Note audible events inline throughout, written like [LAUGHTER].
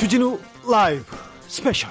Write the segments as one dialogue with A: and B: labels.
A: 주진우 라이브 스페셜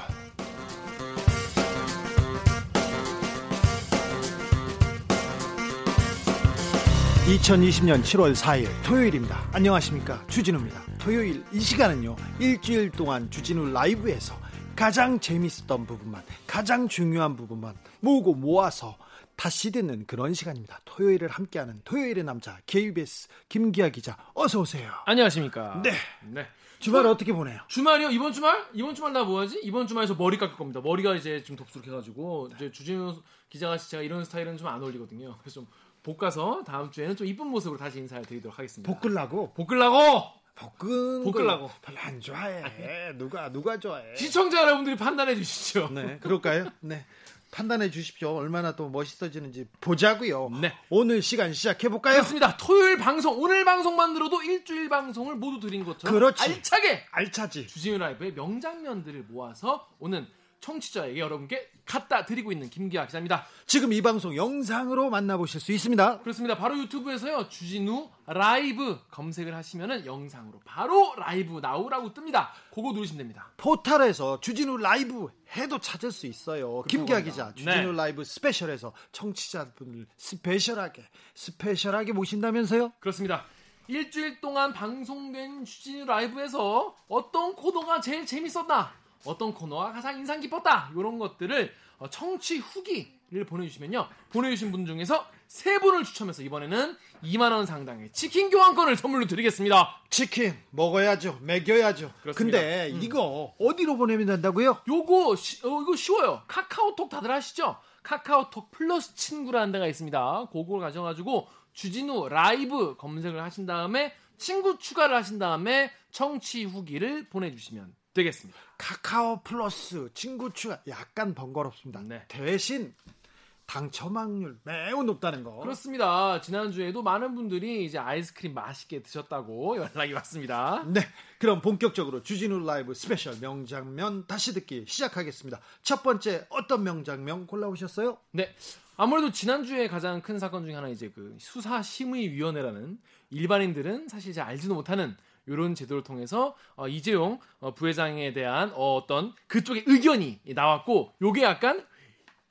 A: 2020년 7월 4일 토요일입니다. 안녕하십니까. 주진우입니다. 토요일 이 시간은요, 일주일 동안 주진우 라이브에서 가장 재밌었던 부분만, 가장 중요한 부분만 모으고 모아서 다시 듣는 그런 시간입니다. 토요일을 함께하는 토요일의 남자 KBS 김기화 기자 어서 오세요.
B: 안녕하십니까.
A: 네.
B: 네.
A: 주말 어떻게 보내요?
B: 주말이요? 이번 주말? 이번 주말 나 뭐하지? 이번 주말에서 머리 깎을 겁니다. 머리가 이제 좀 dob수룩해가지고 이제 주진우 기자가 제가 이런 스타일은 좀 안 어울리거든요. 그래서 좀 볶아서 다음 주에는 좀 이쁜 모습으로 다시 인사를 드리도록 하겠습니다.
A: 볶으려고?
B: 볶으려고!
A: 볶은
B: 볶으려고.
A: 걸 별로 안 좋아해. 누가 누가 좋아해?
B: 시청자 여러분들이 판단해 주시죠.
A: 네, 그럴까요? 네. 판단해 주십시오. 얼마나 또 멋있어지는지 보자고요.
B: 네.
A: 오늘 시간 시작해 볼까요?
B: 그렇습니다. 토요일 방송, 오늘 방송만 들어도 일주일 방송을 모두 드린 것처럼
A: 그렇지.
B: 알차게
A: 알차지.
B: 주진우 라이브의 명장면들을 모아서 오는 청취자에게 여러분께 갖다 드리고 있는 김기화 기자입니다.
A: 지금 이 방송 영상으로 만나보실 수 있습니다.
B: 그렇습니다. 바로 유튜브에서요. 주진우 라이브 검색을 하시면은 영상으로 바로 라이브 나오라고 뜹니다. 그거 누르시면 됩니다.
A: 포탈에서 주진우 라이브 해도 찾을 수 있어요.
B: 김기화.
A: 기자
B: 네.
A: 주진우 라이브 스페셜에서 청취자분을 special하게 special하게 모신다면서요?
B: 그렇습니다. 일주일 동안 방송된 주진우 라이브에서 어떤 코너가 제일 재밌었나? 어떤 코너가 가장 인상 깊었다? 이런 것들을 어, 청취 후기를 보내주시면요. 보내주신 분 중에서 세 분을 추첨해서 이번에는 2만 원 상당의 치킨 교환권을 선물로 드리겠습니다.
A: 치킨 먹어야죠. 먹여야죠.
B: 그렇습니다.
A: 근데
B: 음.
A: 이거 어디로 보내면 된다고요?
B: 요거 시- 어, 이거 쉬워요. 카카오톡 다들 아시죠? 카카오톡 플러스 친구라는 데가 있습니다. 그걸 가셔가지고 주진우 라이브 검색을 하신 다음에 친구 추가를 하신 다음에 청취 후기를 보내주시면 되겠습니다.
A: 카카오 플러스 친구 추가 약간 번거롭습니다.
B: 네.
A: 대신 당첨 확률 매우 높다는 거.
B: 그렇습니다. 지난주에도 많은 분들이 이제 아이스크림 맛있게 드셨다고 [LAUGHS] 연락이 왔습니다.
A: 네, 그럼 본격적으로 주진우 라이브 스페셜 명장면 다시 듣기 시작하겠습니다. 첫 번째 어떤 명장면 골라오셨어요?
B: 네. 아무래도 지난주에 가장 큰 사건 중에 하나 이제 그 수사심의위원회라는 일반인들은 사실 잘 알지도 못하는 이런 제도를 통해서 어, 이재용 어, 부회장에 대한 어, 어떤 그쪽의 의견이 나왔고 요게 약간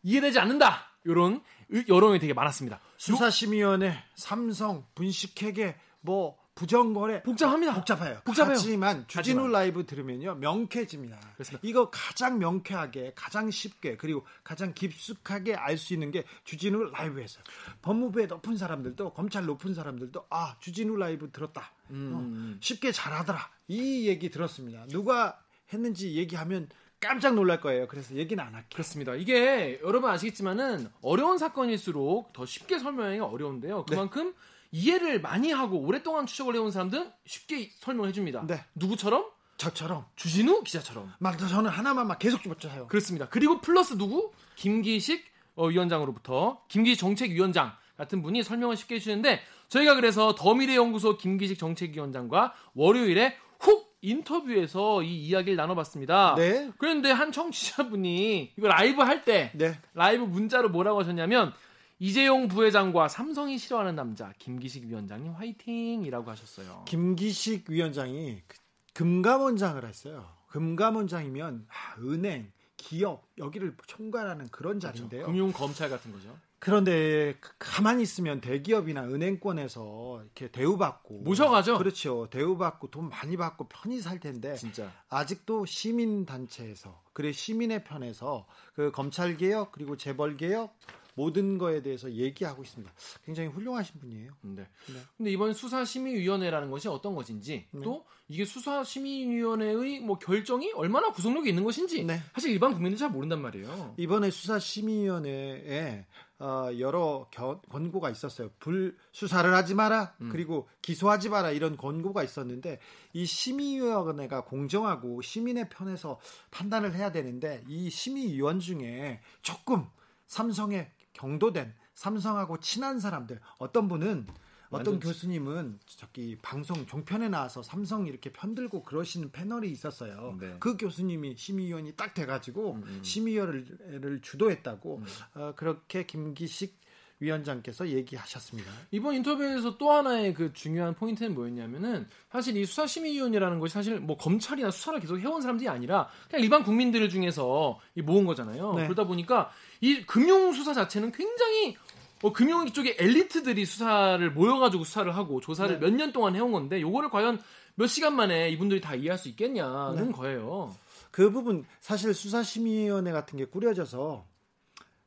B: 이해되지 않는다. 이런 여론이 되게 많았습니다.
A: 수사심의위원회, 삼성, 분식회계, 뭐 부정거래
B: 복잡합니다.
A: 복잡해요.
B: 복잡해요.
A: 하지만 주진우
B: 하지만.
A: 라이브 들으면요 명쾌해집니다.
B: 그렇습니다.
A: 이거 가장 명쾌하게, 가장 쉽게 그리고 가장 깊숙하게 알 수 있는 게 주진우 라이브에서 법무부에 높은 사람들도 검찰 높은 사람들도 아 주진우 라이브 들었다. 어, 쉽게 잘하더라. 이 얘기 들었습니다. 누가 했는지 얘기하면 깜짝 놀랄 거예요. 그래서 얘기는 안 할게요.
B: 그렇습니다. 이게 여러분 아시겠지만은 어려운 사건일수록 더 쉽게 설명하기가 어려운데요. 그만큼 이해를 많이 하고 오랫동안 추적을 해온 사람들은 쉽게 설명해 줍니다.
A: 네.
B: 누구처럼?
A: 저처럼
B: 주진우 기자처럼.
A: 말도 저는 하나만 막 계속 집어쳐요.
B: 그렇습니다. 그리고 플러스 누구? 김기식 어, 위원장으로부터 김기식 정책위원장 같은 분이 설명을 쉽게 해주시는데 저희가 그래서 더미래연구소 김기식 정책위원장과 월요일에 훅 인터뷰에서 이 이야기를 나눠봤습니다.
A: 네.
B: 그런데 한 청취자분이 이거 라이브 할때
A: 네.
B: 라이브 문자로 뭐라고 하셨냐면 이재용 부회장과 삼성이 싫어하는 남자 김기식 위원장님 화이팅이라고 하셨어요.
A: 김기식 위원장이 그- 금감원장을 했어요. 금감원장이면 아, 은행, 기업 여기를 총괄하는 그런 자리인데요.
B: 금융 검찰 같은 거죠.
A: 그런데 그- 가만히 있으면 대기업이나 은행권에서 이렇게 대우받고
B: 모셔가죠.
A: 그렇죠. 대우받고 돈 많이 받고 편히 살 텐데
B: 진짜.
A: 아직도 시민 단체에서 그래 시민의 편에서 그 검찰 개혁 그리고 재벌 개혁 모든 거에 대해서 얘기하고 있습니다. 굉장히 훌륭하신 분이에요.
B: 네.
A: 네.
B: 근데 이번 수사심의위원회라는 것이 어떤 것인지 또 이게 수사심의위원회의 뭐 결정이 얼마나 구속력이 있는 것인지
A: 네.
B: 사실 일반 국민들이 잘 모른단 말이에요.
A: 이번에 수사심의위원회에 어, 여러 겨- 권고가 있었어요. 불 수사를 하지 마라.
B: 음.
A: 그리고 기소하지 마라 이런 권고가 있었는데 이 심의위원회가 공정하고 시민의 편에서 판단을 해야 되는데 이 심의위원 중에 조금 삼성에 경도된 삼성하고 친한 사람들 어떤 분은 어떤 교수님은 저기 방송 종편에 나와서 삼성 이렇게 편들고 그러시는 패널이 있었어요.
B: 네.
A: 그 교수님이 심의위원이 딱 돼가지고
B: 음, 음.
A: 심의위원회를 주도했다고 어, 그렇게 김기식 위원장께서 얘기하셨습니다.
B: 이번 인터뷰에서 또 하나의 그 중요한 포인트는 뭐였냐면은 사실 이 수사심의위원회라는 것이 사실 뭐 검찰이나 수사를 계속 해온 사람들이 아니라 그냥 일반 국민들 중에서 모은 거잖아요. 네. 그러다 보니까 이 금융 수사 자체는 굉장히 뭐 금융 쪽의 엘리트들이 수사를 모여가지고 수사를 하고 조사를 네. 몇년 동안 해온 건데 요거를 과연 몇 시간 만에 이분들이 다 이해할 수 있겠냐는 네. 거예요.
A: 그 부분 사실 수사심의위원회 같은 게 꾸려져서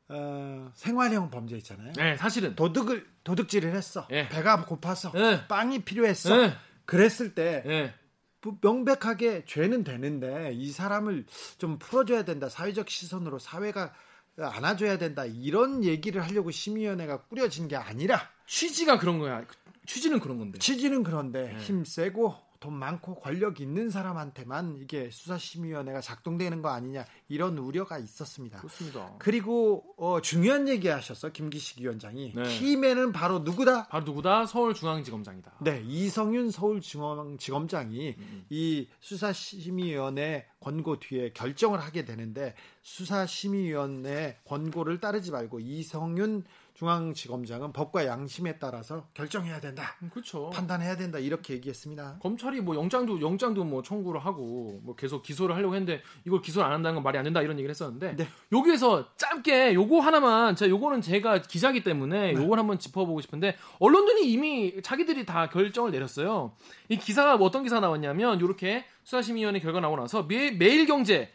A: 어, 생활형 범죄 있잖아요.
B: 네, 사실은
A: 도둑을 도둑질을 했어. 네. 배가 고파서 네. 빵이 필요했어. 네. 그랬을 때 네. 명백하게 죄는 되는데 이 사람을 좀 풀어줘야 된다. 사회적 시선으로 사회가 안아줘야 된다. 이런 얘기를 하려고 심의위원회가 꾸려진 게 아니라
B: 취지가 그런 거야. 취지는 그런 건데.
A: 취지는 그런데 네. 힘 세고 돈 많고 권력 있는 사람한테만 이게 수사심의위원회가 작동되는 거 아니냐 이런 우려가 있었습니다.
B: 그렇습니다.
A: 그리고 어, 중요한 얘기하셨어 김기식 위원장이 네. 키맨은 바로 누구다?
B: 바로 누구다? 서울중앙지검장이다.
A: 네, 이성윤 서울중앙지검장이 음. 음. 이 수사심의위원회 권고 뒤에 결정을 하게 되는데 수사심의위원회 권고를 따르지 말고 이성윤 중앙지검장은 법과 양심에 따라서 결정해야 된다.
B: 그렇죠.
A: 판단해야 된다. 이렇게 얘기했습니다.
B: 검찰이 뭐 영장도 영장도 뭐 청구를 하고 뭐 계속 기소를 하려고 했는데 이걸 기소를 안 한다는 건 말이 안 된다 이런 얘기를 했었는데 네. 여기에서 짧게 요거 하나만 제가 요거는 제가 기자기 때문에 네. 요걸 한번 짚어보고 싶은데 언론들이 이미 자기들이 다 결정을 내렸어요. 이 기사가 뭐 어떤 기사 나왔냐면 이렇게 수사심의위원회 결과 나오고 나서 매, 매일경제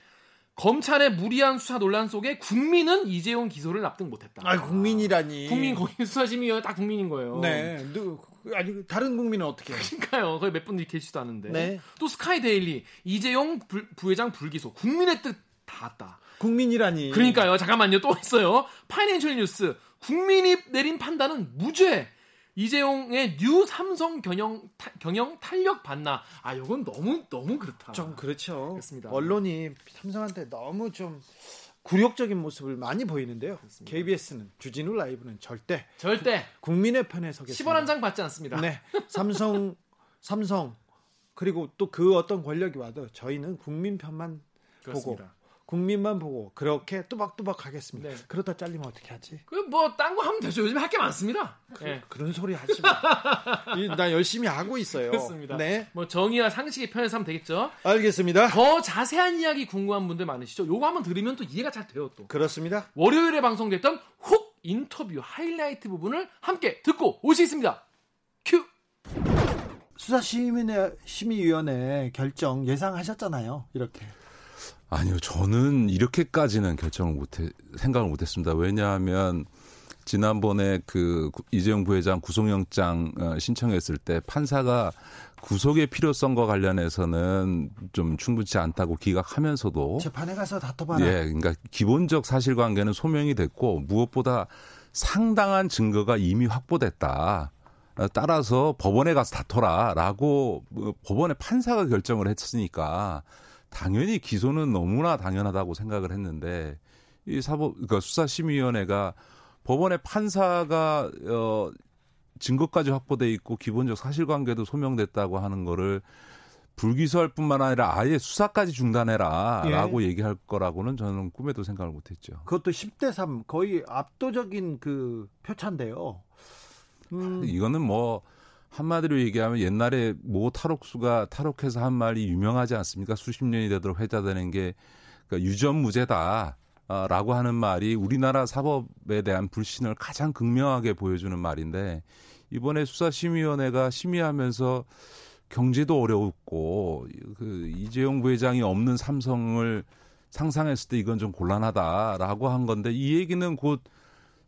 B: 검찰의 무리한 수사 논란 속에 국민은 이재용 기소를 납득 못했다.
A: 아, 국민이라니.
B: 국민 거기 수사심의위원 다 국민인 거예요.
A: 네. 누, 아니 다른 국민은 어떻게? 해요?
B: 그러니까요. 거기 몇 분들이 계시도 않은데. 네. 또 스카이 데일리 이재용 불, 부회장 불기소 국민의 뜻 담았다.
A: 국민이라니.
B: 그러니까요. 잠깐만요. 또 있어요. 파이낸셜 뉴스 국민이 내린 판단은 무죄. 이재용의 뉴 삼성 경영 타, 경영 탄력 받나? 아, 이건 너무 너무 그렇다.
A: 좀 그렇죠. 그렇습니다. 언론이 삼성한테 너무 좀 굴욕적인 모습을 많이 보이는데요. 그렇습니다. KBS는 주진우 라이브는 절대
B: 절대
A: 국민의 편에 서겠습니다.
B: 10원 한 장 받지 않습니다.
A: 네. 삼성 삼성 그리고 또 그 어떤 권력이 와도 저희는 국민 편만 그렇습니다. 보고 국민만 보고 그렇게 뚜벅뚜벅 하겠습니다. 네. 그러다 잘리면 어떻게 하지?
B: 그 뭐 딴 거 하면 되죠. 요즘 할 게 많습니다.
A: 그, 네. 런 소리 하지 마. 나 열심히 하고 있어요.
B: 그렇습니다. 네. 뭐 정의와 상식의 편에서 하면 되겠죠.
A: 알겠습니다.
B: 더 자세한 이야기 궁금한 분들 많으시죠? 요거 한번 들으면 또 이해가 잘 돼요, 또.
A: 그렇습니다.
B: 월요일에 방송됐던 훅 인터뷰 하이라이트 부분을 함께 듣고 오시겠습니다. 큐.
A: 수사심의위원회 결정 예상하셨잖아요. 이렇게.
C: 아니요, 저는 이렇게까지는 결정을 못 해 생각을 못 했습니다. 왜냐하면 지난번에 그 이재용 부회장 구속영장 어, 신청했을 때 판사가 구속의 필요성과 관련해서는 좀 충분치 않다고 기각하면서도
A: 재판에 가서 다퉈봐라.
C: 예, 그러니까 기본적 사실관계는 소명이 됐고 무엇보다 상당한 증거가 이미 확보됐다. 따라서 법원에 가서 다퉈라라고 뭐 법원의 판사가 결정을 했으니까 당연히 기소는 너무나 당연하다고 생각을 했는데 이 사법 그러니까 수사심의위원회가 법원의 판사가 어 증거까지 확보돼 있고 기본적 사실관계도 소명됐다고 하는 거를 불기소할 뿐만 아니라 아예 수사까지 중단해라라고 예. 얘기할 거라고는 저는 꿈에도 생각을 못했죠.
A: 그것도 10대 3 거의 압도적인 그 표차인데요.
C: 음. 이거는 뭐 한마디로 얘기하면 옛날에 모 탈옥수가 탈옥해서 한 말이 유명하지 않습니까? 수십 년이 되도록 회자되는 게 그러니까 유전무죄다. 라고 하는 말이 우리나라 사법에 대한 불신을 가장 극명하게 보여주는 말인데 이번에 수사심의위원회가 심의하면서 경제도 어려웠고 그 이재용 부회장이 없는 삼성을 상상했을 때 이건 좀 곤란하다라고 한 건데 이 얘기는 곧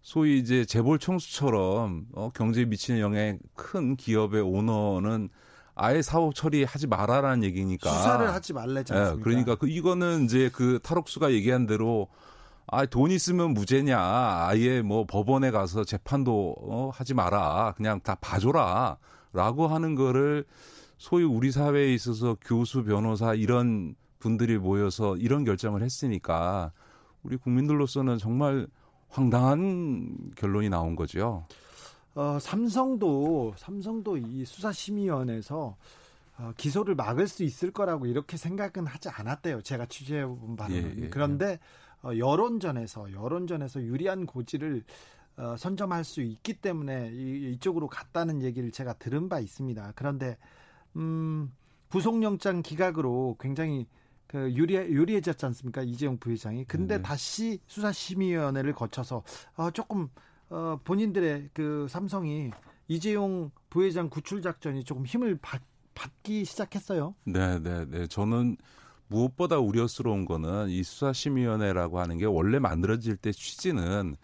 C: 소위 이제 재벌 총수처럼 어, 경제에 미치는 영향이 큰 기업의 오너는 아예 사업 처리하지 말아라는 얘기니까
A: 수사를 하지 말래지
C: 예, 그러니까 그 이거는 이제 그 탈옥수가 얘기한 대로 아, 돈 있으면 무죄냐. 아예 뭐 법원에 가서 재판도 어, 하지 마라. 그냥 다 봐줘라. 라고 하는 거를 소위 우리 사회에 있어서 교수, 변호사 이런 분들이 모여서 이런 결정을 했으니까 우리 국민들로서는 정말 황당한 결론이 나온 거죠.
A: 어, 삼성도 삼성도 이 수사심의원에서 어, 기소를 막을 수 있을 거라고 이렇게 생각은 하지 않았대요. 제가 취재해본 바로는. 예, 예, 그런데 어, 여론전에서 여론전에서 유리한 고지를 어, 선점할 수 있기 때문에 이, 이쪽으로 갔다는 얘기를 제가 들은 바 있습니다. 그런데 음, 구속영장 기각으로 굉장히 그 유리해, 유리해졌지 않습니까? 이재용 부회장이. 근데 네. 다시 수사심의위원회를 거쳐서 어, 조금 어, 본인들의 그 삼성이 이재용 부회장 구출 작전이 조금 힘을 받, 받기 시작했어요.
C: 네, 네, 네. 저는 무엇보다 우려스러운 거는 이 수사심의위원회라고 하는 게 원래 만들어질 때 취지는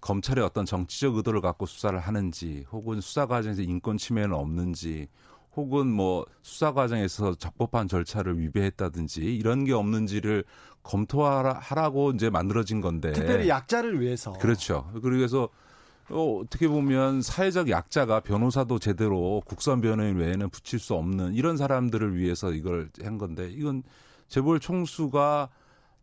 C: 검찰의 어떤 정치적 의도를 갖고 수사를 하는지 혹은 수사 과정에서 인권 침해는 없는지 혹은 뭐 수사 과정에서 적법한 절차를 위배했다든지 이런 게 없는지를 검토하라고 이제 만들어진 건데
A: 특별히 약자를 위해서
C: 그렇죠. 그래서 어, 어떻게 보면 사회적 약자가 변호사도 제대로 국선 변호인 외에는 붙일 수 없는 이런 사람들을 위해서 이걸 한 건데 이건 재벌 총수가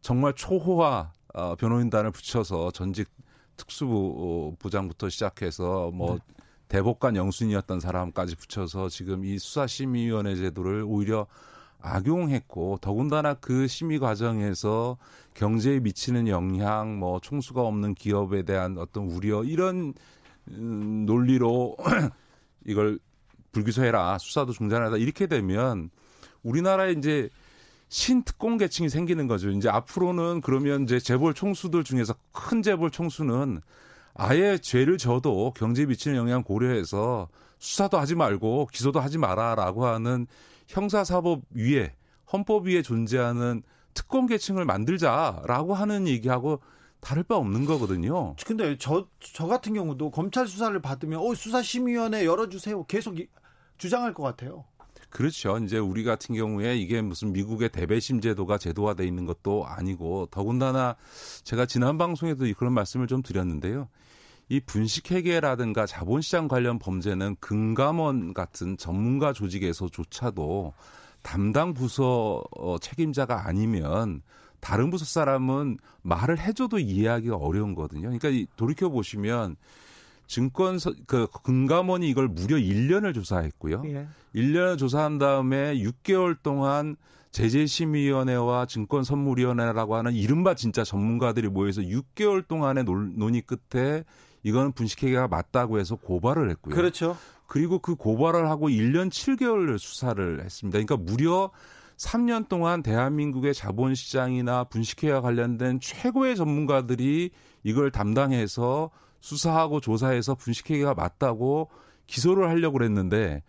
C: 정말 초호화 어, 변호인단을 붙여서 전직 특수부 부장부터 시작해서 뭐 네. 대법관 영순이었던 사람까지 붙여서 지금 이 수사심의위원회 제도를 오히려 악용했고 더군다나 그 심의 과정에서 경제에 미치는 영향, 뭐 총수가 없는 기업에 대한 어떤 우려 이런 음, 논리로 [CLEARS THROAT] 이걸 불기소해라 수사도 중단하다 이렇게 되면 우리나라에 이제 신특공 계층이 생기는 거죠. 이제 앞으로는 그러면 이제 재벌 총수들 중에서 큰 재벌 총수는 아예 죄를 져도 경제에 미치는 영향 고려해서 수사도 하지 말고 기소도 하지 마라라고 하는 형사사법 위에 헌법 위에 존재하는 특권 계층을 만들자라고 하는 얘기하고 다를 바 없는 거거든요.
A: 근데 저, 저 같은 경우도 검찰 수사를 받으면, 어, 수사심의위원회 열어주세요. 계속 주장할 것 같아요.
C: 그렇죠. 이제 우리 같은 경우에 이게 무슨 미국의 대배심 제도가 제도화돼 있는 것도 아니고 더군다나 제가 지난 방송에도 그런 말씀을 좀 드렸는데요. 이 분식회계라든가 자본시장 관련 범죄는 금감원 같은 전문가 조직에서조차도 담당 부서 어, 책임자가 아니면 다른 부서 사람은 말을 해줘도 이해하기가 어려운 거거든요. 그러니까 돌이켜 보시면 증권 그 금감원이 이걸 무려 1년을 조사했고요. 예. 1년을 조사한 다음에 6개월 동안 제재심의위원회와 증권선물위원회라고 하는 이른바 진짜 전문가들이 모여서 6개월 동안의 논의 끝에 이거는 분식회계가 맞다고 해서 고발을 했고요.
A: 그렇죠.
C: 그리고 그 고발을 하고 1년 7개월 수사를 했습니다. 그러니까 무려 3년 동안 대한민국의 자본시장이나 분식회와 관련된 최고의 전문가들이 이걸 담당해서 수사하고 조사해서 분식회계가 맞다고 기소를 하려고 그랬는데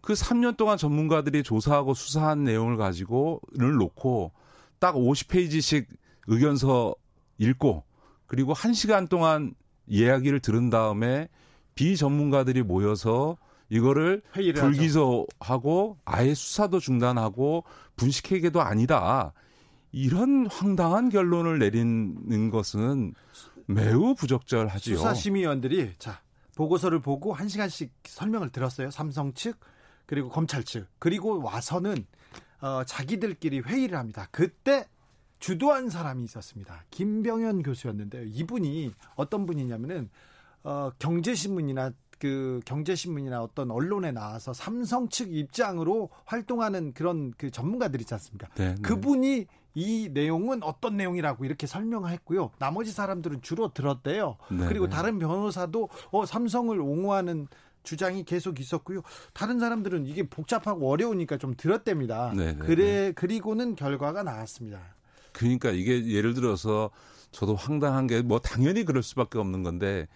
C: 그 3년 동안 전문가들이 조사하고 수사한 내용을 가지고를 놓고 딱 50페이지씩 의견서 읽고 그리고 1시간 동안 이야기를 들은 다음에 비전문가들이 모여서 이거를 불기소하고 아예 수사도 중단하고 분식회계도 아니다. 이런 황당한 결론을 내리는 것은 매우 부적절하지요.
A: 수사심의위원들이 자 보고서를 보고 한 시간씩 설명을 들었어요. 삼성 측 그리고 검찰 측 그리고 와서는 어, 자기들끼리 회의를 합니다. 그때 주도한 사람이 있었습니다. 김병현 교수였는데요. 이분이 어떤 분이냐면은 어, 경제신문이나 그 경제신문이나 어떤 언론에 나와서 삼성 측 입장으로 활동하는 그런 그 전문가들 있지 않습니까? 네, 네. 그분이 이 내용은 어떤 내용이라고 이렇게 설명했고요. 나머지 사람들은 주로 들었대요. 네, 그리고 네. 다른 변호사도 어, 삼성을 옹호하는 주장이 계속 있었고요. 다른 사람들은 이게 복잡하고 어려우니까 좀 들었답니다. 네, 네, 그래 그리고는 결과가 나왔습니다.
C: 그러니까 이게 예를 들어서 저도 황당한 게 뭐 당연히 그럴 수밖에 없는 건데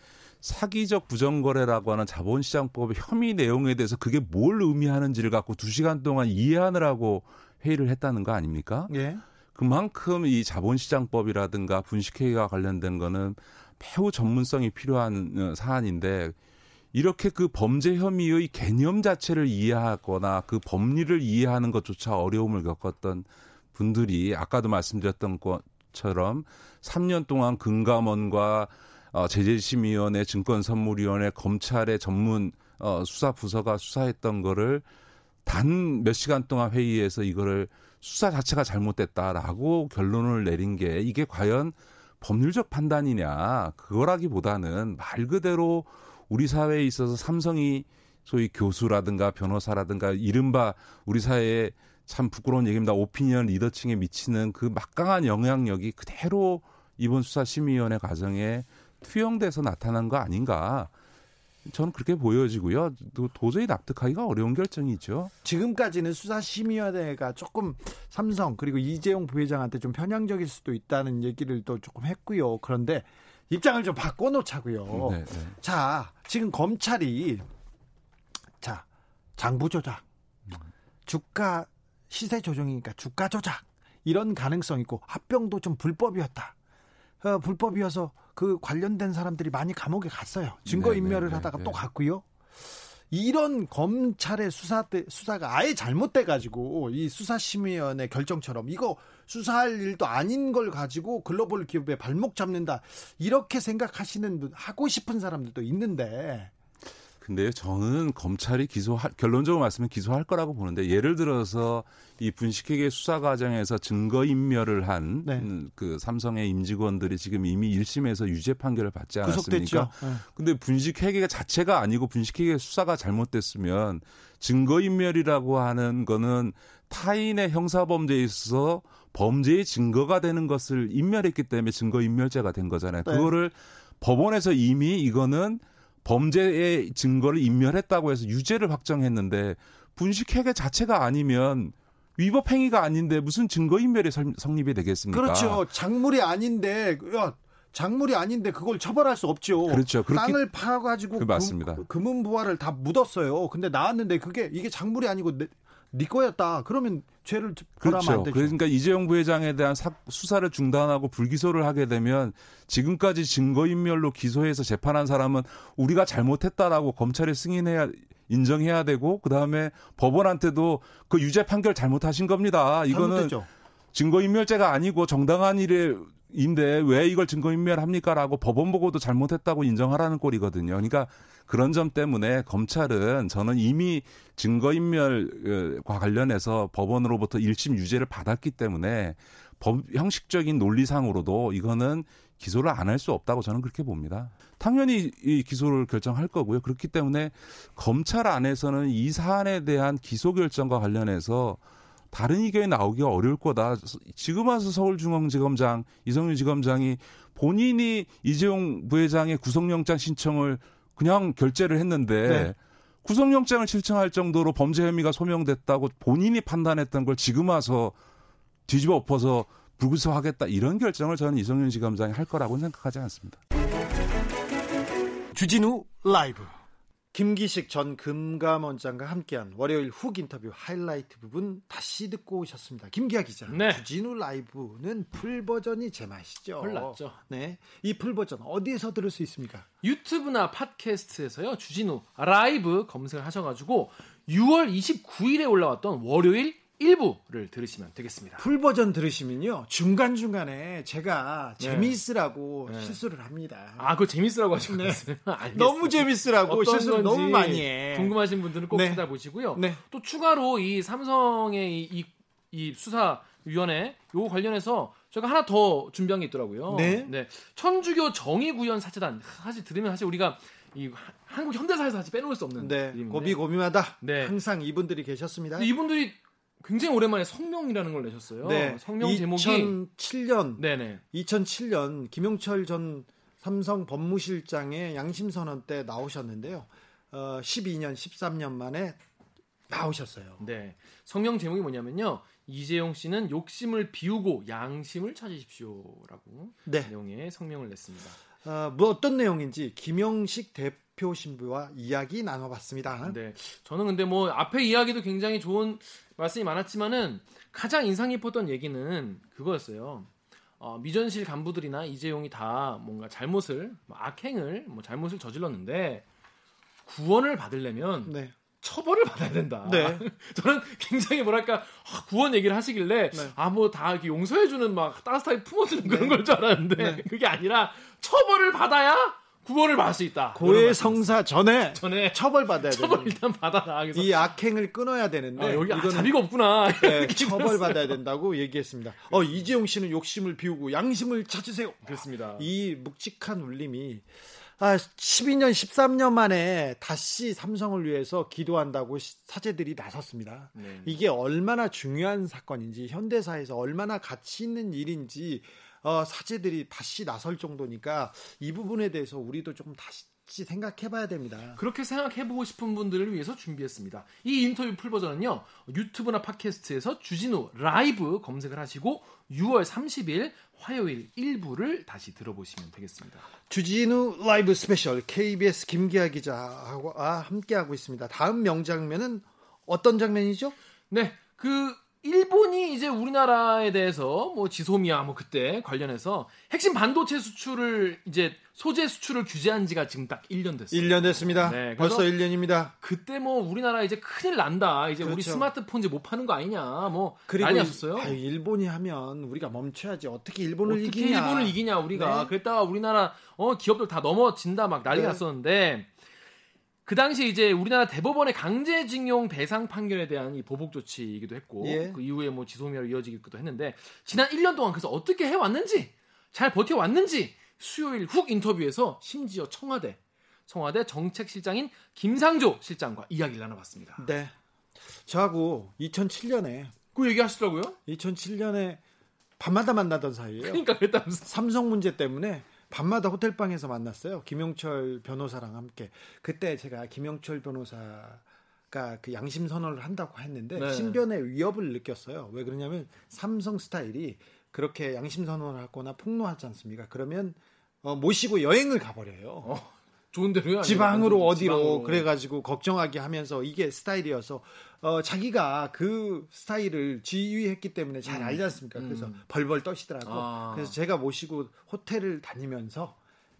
C: 사기적 부정거래라고 하는 자본시장법의 혐의 내용에 대해서 그게 뭘 의미하는지를 갖고 두 시간 동안 이해하느라고 회의를 했다는 거 아닙니까? 예. 그만큼 이 자본시장법이라든가 분식회계와 관련된 거는 매우 전문성이 필요한 어, 사안인데 이렇게 그 범죄 혐의의 개념 자체를 이해하거나 그 법리를 이해하는 것조차 어려움을 겪었던 분들이 아까도 말씀드렸던 것처럼 3년 동안 금감원과 어, 제재심의위원회, 증권선물위원회, 검찰의 전문 어, 수사 부서가 수사했던 거를 단 몇 시간 동안 회의에서 이거를 수사 자체가 잘못됐다라고 결론을 내린 게 이게 과연 법률적 판단이냐 그거라기보다는 말 그대로 우리 사회에 있어서 삼성이 소위 교수라든가 변호사라든가 이른바 우리 사회에 참 부끄러운 얘기입니다. 오피니언 리더층에 미치는 그 막강한 영향력이 그대로 이번 수사심의위원회 과정에 투영돼서 나타난 거 아닌가. 저는 그렇게 보여지고요. 또 도저히 납득하기가 어려운 결정이죠.
A: 지금까지는 수사심의위원회가 조금 삼성 그리고 이재용 부회장한테 좀 편향적일 수도 있다는 얘기를 또 조금 했고요. 그런데 입장을 좀 바꿔놓자고요. 네, 네. 자, 지금 검찰이 자 장부 조작, 주가 시세 조정이니까 주가 조작 이런 가능성 있고 합병도 좀 불법이었다. 어, 불법이어서 그 관련된 사람들이 많이 감옥에 갔어요. 증거 네, 인멸을 네, 네, 하다가 또 갔고요. 이런 검찰의 수사 때 수사가 아예 잘못돼 가지고 이 수사심의위원회 결정처럼 이거 수사할 일도 아닌 걸 가지고 글로벌 기업에 발목 잡는다 이렇게 생각하시는 하고 싶은 사람들도 있는데
C: 근데요, 저는 검찰이 기소할 결론적으로 말씀은 기소할 거라고 보는데 예를 들어서 이 분식회계 수사 과정에서 증거 인멸을 한그 네. 음, 그 삼성의 임직원들이 지금 이미 1심에서 유죄 판결을 받지 않았습니까? 네. 근데 분식회계 자체가 아니고 분식회계 수사가 잘못됐으면 증거 인멸이라고 하는 거는 타인의 형사 범죄에 있어서 범죄의 증거가 되는 것을 인멸했기 때문에 증거 인멸죄가 된 거잖아요. 네. 그거를 법원에서 이미 이거는 범죄의 증거를 인멸했다고 해서 유죄를 확정했는데 분식회계 자체가 아니면 위법 행위가 아닌데 무슨 증거 인멸이 성립이 되겠습니까?
A: 그렇죠. 작물이 아닌데 야, 작물이 아닌데 그걸 처벌할 수 없죠.
C: 그렇죠.
A: 땅을 팔아가지고 그 맞습니다. 금 은 부화를 다 묻었어요. 근데 나왔는데 그게 이게 작물이 아니고 내, 네 거였다. 그러면 죄를
C: 그렇죠.
A: 안 되죠.
C: 그러니까 이재용 부회장에 대한 사, 수사를 중단하고 불기소를 하게 되면 지금까지 증거인멸로 기소해서 재판한 사람은 우리가 잘못했다라고 검찰에 승인해야 인정해야 되고 그다음에 법원한테도 그 유죄 판결 잘못하신 겁니다. 이거는 증거인멸죄가 아니고 정당한 일에 인데 왜 이걸 증거인멸합니까라고 법원 보고도 잘못했다고 인정하라는 꼴이거든요. 그러니까 그런 점 때문에 검찰은 저는 이미 증거인멸과 관련해서 법원으로부터 1심 유죄를 받았기 때문에 법 형식적인 논리상으로도 이거는 기소를 안 할 수 없다고 저는 그렇게 봅니다. 당연히 이 기소를 결정할 거고요. 그렇기 때문에 검찰 안에서는 이 사안에 대한 기소 결정과 관련해서 다른 의견이 나오기 어려울 거다. 지금 와서 서울중앙지검장 이성윤 지검장이 본인이 이재용 부회장의 구속영장 신청을 그냥 결재를 했는데 네. 구속영장을 신청할 정도로 범죄 혐의가 소명됐다고 본인이 판단했던 걸 지금 와서 뒤집어 엎어서 불구속하겠다 이런 결정을 저는 이성윤 지검장이 할 거라고는 생각하지 않습니다.
A: 주진우 라이브 김기식 전 금감원장과 함께한 월요일 훅 인터뷰 하이라이트 부분 다시 듣고 오셨습니다. 김기화 기자. 네. 주진우 라이브는 full 버전이 제맛이죠.
B: 풀났죠.
A: 네. 이 full 버전 어디에서 들을 수 있습니까?
B: 유튜브나 팟캐스트에서요. 주진우 라이브 검색을 하셔 가지고 6월 29일에 올라왔던 월요일 1부를 들으시면 되겠습니다.
A: full 버전 들으시면요. 중간 중간에 제가 네. 재미있으라고 네. 실수를 합니다.
B: 아, 그거 재미있으라고 하시면 네. [LAUGHS]
A: 너무 재미있으라고 실수를 너무 많이 해.
B: 궁금하신 분들은 꼭 네. 찾아보시고요. 네. 또 추가로 이 삼성의 이, 이, 이 수사 위원회 요 관련해서 제가 하나 더 준비한 게 있더라고요. 네. 네. 천주교 정의 구현 사체단. 사실 들으면 사실 우리가 이 한국 현대사에서 사실 빼놓을 수 없는
A: 네. 고비 고민하다. 네. 항상 이분들이 계셨습니다.
B: 이분들이 굉장히 오랜만에 성명이라는 걸 내셨어요. 네. 성명 제목이
A: 2007년 네네. 2007년 김용철 전 삼성 법무실장의 양심 선언 때 나오셨는데요. 어, 12년 13년 만에 나오셨어요.
B: 네. 성명 제목이 뭐냐면요. 이재용 씨는 욕심을 비우고 양심을 찾으십시오라고 네. 내용의 성명을 냈습니다.
A: 어, 뭐 어떤 내용인지 김영식 대표 신부와 이야기 나눠봤습니다.
B: 네. 저는 근데 뭐 앞에 이야기도 굉장히 좋은 말씀이 많았지만은 가장 인상 깊었던 얘기는 그거였어요. 어, 미전실 간부들이나 이재용이 다 뭔가 잘못을 뭐 악행을 뭐 잘못을 저질렀는데 구원을 받으려면 네. 처벌을 받아야 된다. 네. [LAUGHS] 저는 굉장히 뭐랄까 아, 구원 얘기를 하시길래 네. 아뭐 다 용서해주는 막 따뜻하게 품어주는 그런 네. 걸줄 알았는데 네. 그게 아니라 처벌을 받아야 구원을 받을 수 있다.
A: 고해 성사 전에 전에 처벌 받아야 돼.
B: 처벌 일단 받아라.
A: 이 악행을 끊어야 되는데
B: 아, 여기 이거는 자비가 없구나.
A: 네, 처벌 받아야 된다고 얘기했습니다. 어 이재용 씨는 욕심을 비우고 양심을 찾으세요.
B: 그렇습니다.
A: 이 묵직한 울림이 아, 12년, 13년 만에 다시 삼성을 위해서 기도한다고 사제들이 나섰습니다. 네. 이게 얼마나 중요한 사건인지, 현대사에서 얼마나 가치 있는 일인지, 어, 사제들이 다시 나설 정도니까 이 부분에 대해서 우리도 조금 다시 생각해봐야 됩니다.
B: 그렇게 생각해보고 싶은 분들을 위해서 준비했습니다. 이 인터뷰 풀 버전은요 유튜브나 팟캐스트에서 주진우 라이브 검색을 하시고 6월 30일 화요일 1부를 다시 들어보시면 되겠습니다.
A: 주진우 라이브 스페셜 KBS 김기화 기자와 함께하고 있습니다. 다음 명장면은 어떤 장면이죠?
B: 네, 그 일본이 이제 우리나라에 대해서 뭐 지소미아 뭐 그때 관련해서 핵심 반도체 수출을 이제 소재 수출을 규제한 지가 지금 딱 1년 됐어요.
A: 1년 됐습니다. 네, 벌써 1년입니다.
B: 그때 뭐 우리나라 이제 큰일 난다. 이제 그렇죠. 우리 스마트폰 이제 못 파는 거 아니냐. 뭐 난리 났었어요.
A: 아유, 일본이 하면 우리가 멈춰야지. 어떻게 일본을 어떻게 이기냐.
B: 일본을 이기냐 우리가. 네. 그랬다가 우리나라 어 기업들 다 넘어진다 막 난리가 네. 났었는데 그 당시 이제 우리나라 대법원의 강제징용 배상 판결에 대한 이 보복 조치이기도 했고 예. 그 이후에 뭐 지소미아로 이어지기도 했는데 지난 1년 동안 그래서 어떻게 해 왔는지 잘 버텨 왔는지 수요일 훅 인터뷰에서 심지어 청와대 청와대 정책실장인 김상조 실장과 이야기를 나눠봤습니다.
A: 네. 저하고 2007년에
B: 그 얘기하시더라고요.
A: 2007년에 밤마다 만나던 사이에요.
B: 그러니까 그랬다면서.
A: 삼성 문제 때문에 밤마다 호텔 방에서 만났어요. 김용철 변호사랑 함께. 그때 제가 김용철 변호사 가 그 양심 선언을 한다고 했는데 네. 신변의 위협을 느꼈어요. 왜 그러냐면 삼성 스타일이 그렇게 양심 선언을 하거나 폭로하지 않습니까? 그러면 어, 모시고 여행을 가버려요. 어,
B: 좋은 데로요?
A: 지방으로 어디로 지방으로. 그래가지고 걱정하게 하면서 이게 스타일이어서 어, 자기가 그 스타일을 지휘했기 때문에 잘 음. 알지 않습니까? 그래서 음. 벌벌 떠시더라고. 아. 그래서 제가 모시고 호텔을 다니면서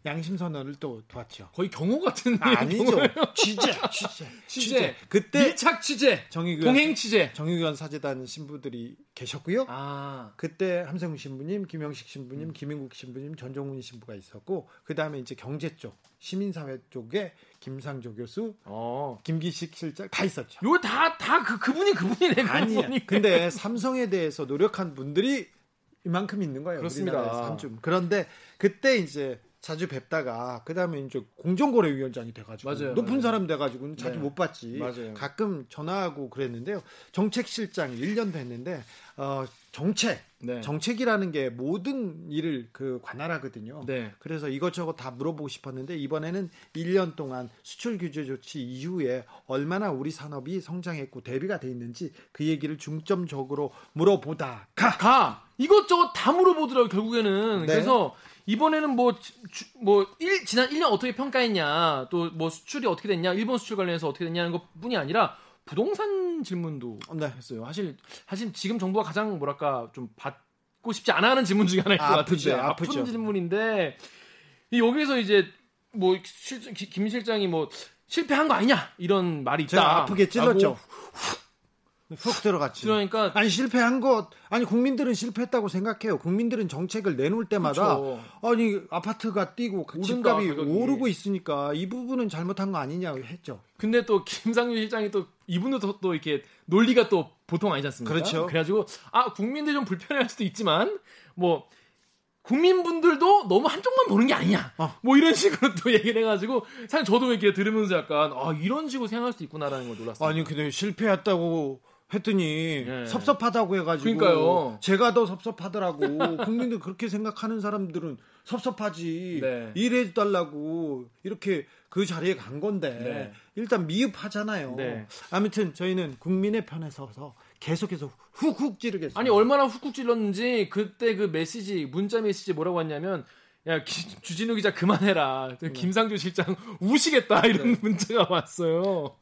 A: 양심 선언을 또 도왔죠.
B: 거의 경호 같은
A: 아니죠. [LAUGHS] 취재, 취재,
B: 취재. 그때 밀착 취재, 정의규 동행 취재,
A: 정의규 사재단 신부들이 계셨고요. 아. 그때 함성웅 신부님, 김영식 신부님, 음. 김인국 신부님, 전종훈 신부가 있었고 그 다음에 이제 경제 쪽, 시민사회 쪽에 김상조 교수, 어. 김기식 실장 다 있었죠.
B: 요 다 다 그 그분이 그분이네.
A: 아니야. [LAUGHS] 근데 삼성에 대해서 노력한 분들이 이만큼 있는 거예요.
B: 그렇습니다.
A: 그런데 그때 이제 자주 뵙다가 그다음에 이제 공정거래위원장이 돼가지고 맞아요, 높은 맞아요. 사람 돼가지고 자주 네. 못 봤지. 맞아요. 가끔 전화하고 그랬는데요. 정책실장 1년 됐는데 어, 정책 네. 정책이라는 게 모든 일을 그 관할하거든요. 네. 그래서 이것저것 다 물어보고 싶었는데 이번에는 1년 동안 수출 규제 조치 이후에 얼마나 우리 산업이 성장했고 대비가 돼 있는지 그 얘기를 중점적으로 물어보다
B: 가, 가. 이것저것 다 물어보더라고요 결국에는. 네. 그래서 이번에는 뭐, 주, 뭐, 일, 지난 1년 어떻게 평가했냐, 또 뭐 수출이 어떻게 됐냐, 일본 수출 관련해서 어떻게 됐냐는 것 뿐이 아니라 부동산 질문도 네. 했어요. 사실, 사실 지금 정부가 가장 뭐랄까 좀 받고 싶지 않아 하는 질문 중에 하나일 것 아프죠, 같은데. 아프죠. 아픈 질문인데, 여기서 이제 뭐, 실, 김 실장이 뭐, 실패한 거 아니냐, 이런 말이 있다.
A: 아프게 찔렀죠. 훅 들어갔지.
B: 그러니까
A: 아니 실패한 것 아니 국민들은 실패했다고 생각해요. 국민들은 정책을 내놓을 때마다 그렇죠. 아니 아파트가 뛰고 집값이 가격이. 오르고 있으니까 이 부분은 잘못한 거 아니냐 했죠.
B: 근데 또 김상윤 실장이 또 이분도 또, 또 이렇게 논리가 또 보통 아니지 않습니까?
A: 그렇죠.
B: 그래가지고 아 국민들 좀 불편해할 수도 있지만 뭐 국민분들도 너무 한쪽만 보는 게 아니냐. 어. 뭐 이런 식으로 또 얘기를 해가지고 사실 저도 이렇게 들으면서 약간 아 이런 식으로 생각할 수 있구나라는 걸 놀랐어요.
A: 아니 근데 실패했다고 했더니 네. 섭섭하다고 해가지고 그러니까요. 제가 더 섭섭하더라고 [LAUGHS] 국민들 그렇게 생각하는 사람들은 섭섭하지 네. 일해 달라고 이렇게 그 자리에 간 건데 네. 일단 미흡하잖아요. 네. 아무튼 저희는 국민의 편에 서서 계속해서 훅훅 찌르겠어요.
B: 아니 얼마나 훅훅 찔렀는지 그때 그 메시지 문자 메시지 뭐라고 했냐면 야 주진우 기자 그만해라 네. 김상조 실장 우시겠다 이런 네. 문자가 왔어요.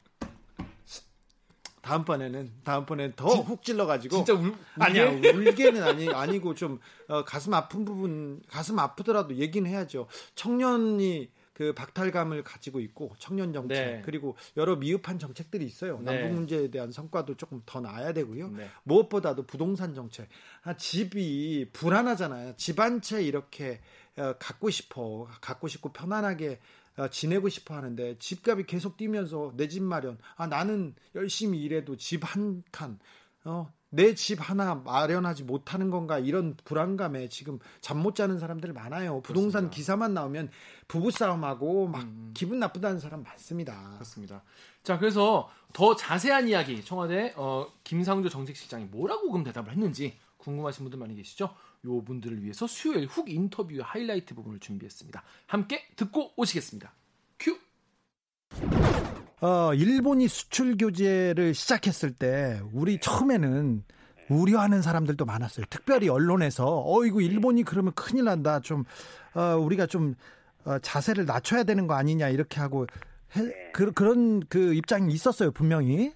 A: 다음번에는 다음번에는 더훅 찔러 가지고
B: 진짜 울,
A: 아니야 울게는 아니 아니고 좀 어, 가슴 아픈 부분 가슴 아프더라도 얘기는 해야죠. 청년이 그 박탈감을 가지고 있고 청년 정책 네. 그리고 여러 미흡한 정책들이 있어요. 네. 남북 문제에 대한 성과도 조금 더 나아야 되고요. 네. 무엇보다도 부동산 정책. 아, 집이 불안하잖아요. 집 한 채 이렇게 어, 갖고 싶어 갖고 싶고 편안하게 어, 지내고 싶어 하는데 집값이 계속 뛰면서 내 집 마련. 아 나는 열심히 일해도 집 한 칸. 어, 내 집 하나 마련하지 못하는 건가 이런 불안감에 지금 잠 못 자는 사람들 많아요. 부동산 그렇습니다. 기사만 나오면 부부 싸움하고 막 음. 기분 나쁘다는 사람 많습니다.
B: 그렇습니다. 자 그래서 더 자세한 이야기 청와대 어, 김상조 정책실장이 뭐라고 그럼 대답을 했는지 궁금하신 분들 많이 계시죠? 요 분들을 위해서 수요일 훅 인터뷰 하이라이트 부분을 준비했습니다. 함께 듣고 오시겠습니다. 큐.
A: 어, 일본이 수출 규제를 시작했을 때 우리 처음에는 우려하는 사람들도 많았어요. 특별히 언론에서 어 이거 일본이 그러면 큰일 난다. 좀 어, 우리가 좀 어, 자세를 낮춰야 되는 거 아니냐 이렇게 하고 해,
D: 네.
A: 그, 그런 그 입장이 있었어요 분명히.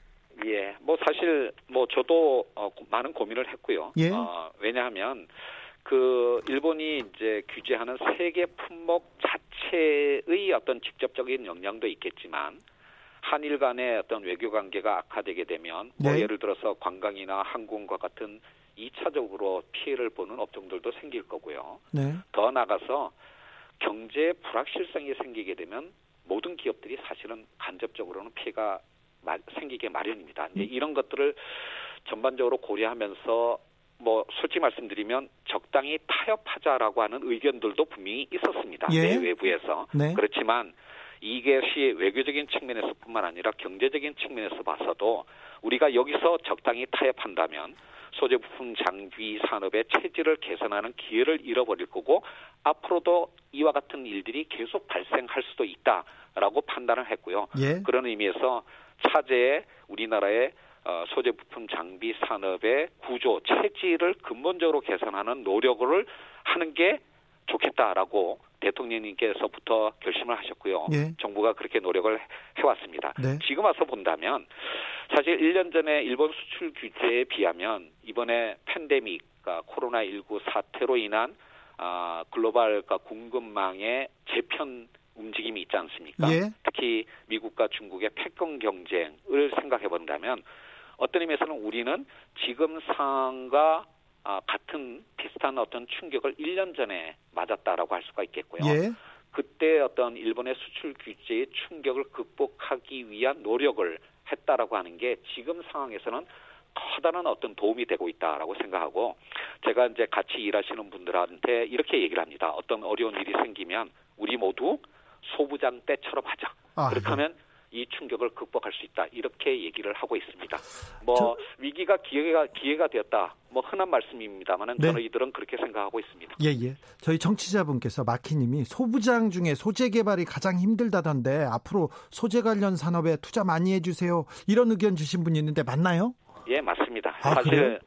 D: 예, 뭐 사실 뭐 저도 어, 많은 고민을 했고요.
A: 예.
D: 어, 왜냐하면 그 일본이 이제 규제하는 세계 품목 자체의 어떤 직접적인 영향도 있겠지만 한일 간의 어떤 외교 관계가 악화되게 되면 뭐
A: 네.
D: 예를 들어서 관광이나 항공과 같은 2차적으로 피해를 보는 업종들도 생길 거고요.
A: 네.
D: 더 나가서 경제 불확실성이 생기게 되면 모든 기업들이 사실은 간접적으로는 피해가 마- 생기게 마련입니다. 이제 이런 것들을 전반적으로 고려하면서 뭐 솔직히 말씀드리면 적당히 타협하자라고 하는 의견들도 분명히 있었습니다.
A: 예.
D: 내외부에서.
A: 네.
D: 그렇지만 이것이 외교적인 측면에서뿐만 아니라 경제적인 측면에서 봐서도 우리가 여기서 적당히 타협한다면 소재 부품 장비 산업의 체질을 개선하는 기회를 잃어버릴 거고 앞으로도 이와 같은 일들이 계속 발생할 수도 있다라고 판단을 했고요.
A: 예.
D: 그런 의미에서 차제에 우리나라의 어, 소재 부품 장비 산업의 구조 체질을 근본적으로 개선하는 노력을 하는 게 좋겠다라고 대통령님께서부터 결심을 하셨고요.
A: 예.
D: 정부가 그렇게 노력을 해왔습니다.
A: 네.
D: 지금 와서 본다면 사실 1년 전에 일본 수출 규제에 비하면 이번에 팬데믹, 그러니까 코로나19 사태로 인한 아, 글로벌 그러니까 공급망의 재편 움직임이 있지 않습니까?
A: 예.
D: 특히 미국과 중국의 패권 경쟁을 생각해 본다면 어떤 의미에서는 우리는 지금 상황과 아, 같은 비슷한 어떤 충격을 1년 전에 맞았다라고 할 수가 있겠고요.
A: 예.
D: 그때 어떤 일본의 수출 규제의 충격을 극복하기 위한 노력을 했다라고 하는 게 지금 상황에서는 커다란 어떤 도움이 되고 있다라고 생각하고 제가 이제 같이 일하시는 분들한테 이렇게 얘기를 합니다. 어떤 어려운 일이 생기면 우리 모두 소부장 때처럼 하자.
A: 아,
D: 그렇게 하면 이 충격을 극복할 수 있다. 이렇게 얘기를 하고 있습니다. 뭐
A: 저-
D: 위기가 기회가 기회가 되었다. 뭐 흔한 말씀입니다만은
A: 네.
D: 저희들은 그렇게 생각하고 있습니다.
A: 예, 예. 저희 청취자분께서 마키님이 소부장 중에 소재 개발이 가장 힘들다던데 앞으로 소재 관련 산업에 투자 많이 해주세요. 이런 의견 주신 분이 있는데 맞나요?
D: 예, 맞습니다.
A: 아,
D: 사실
A: 그래요?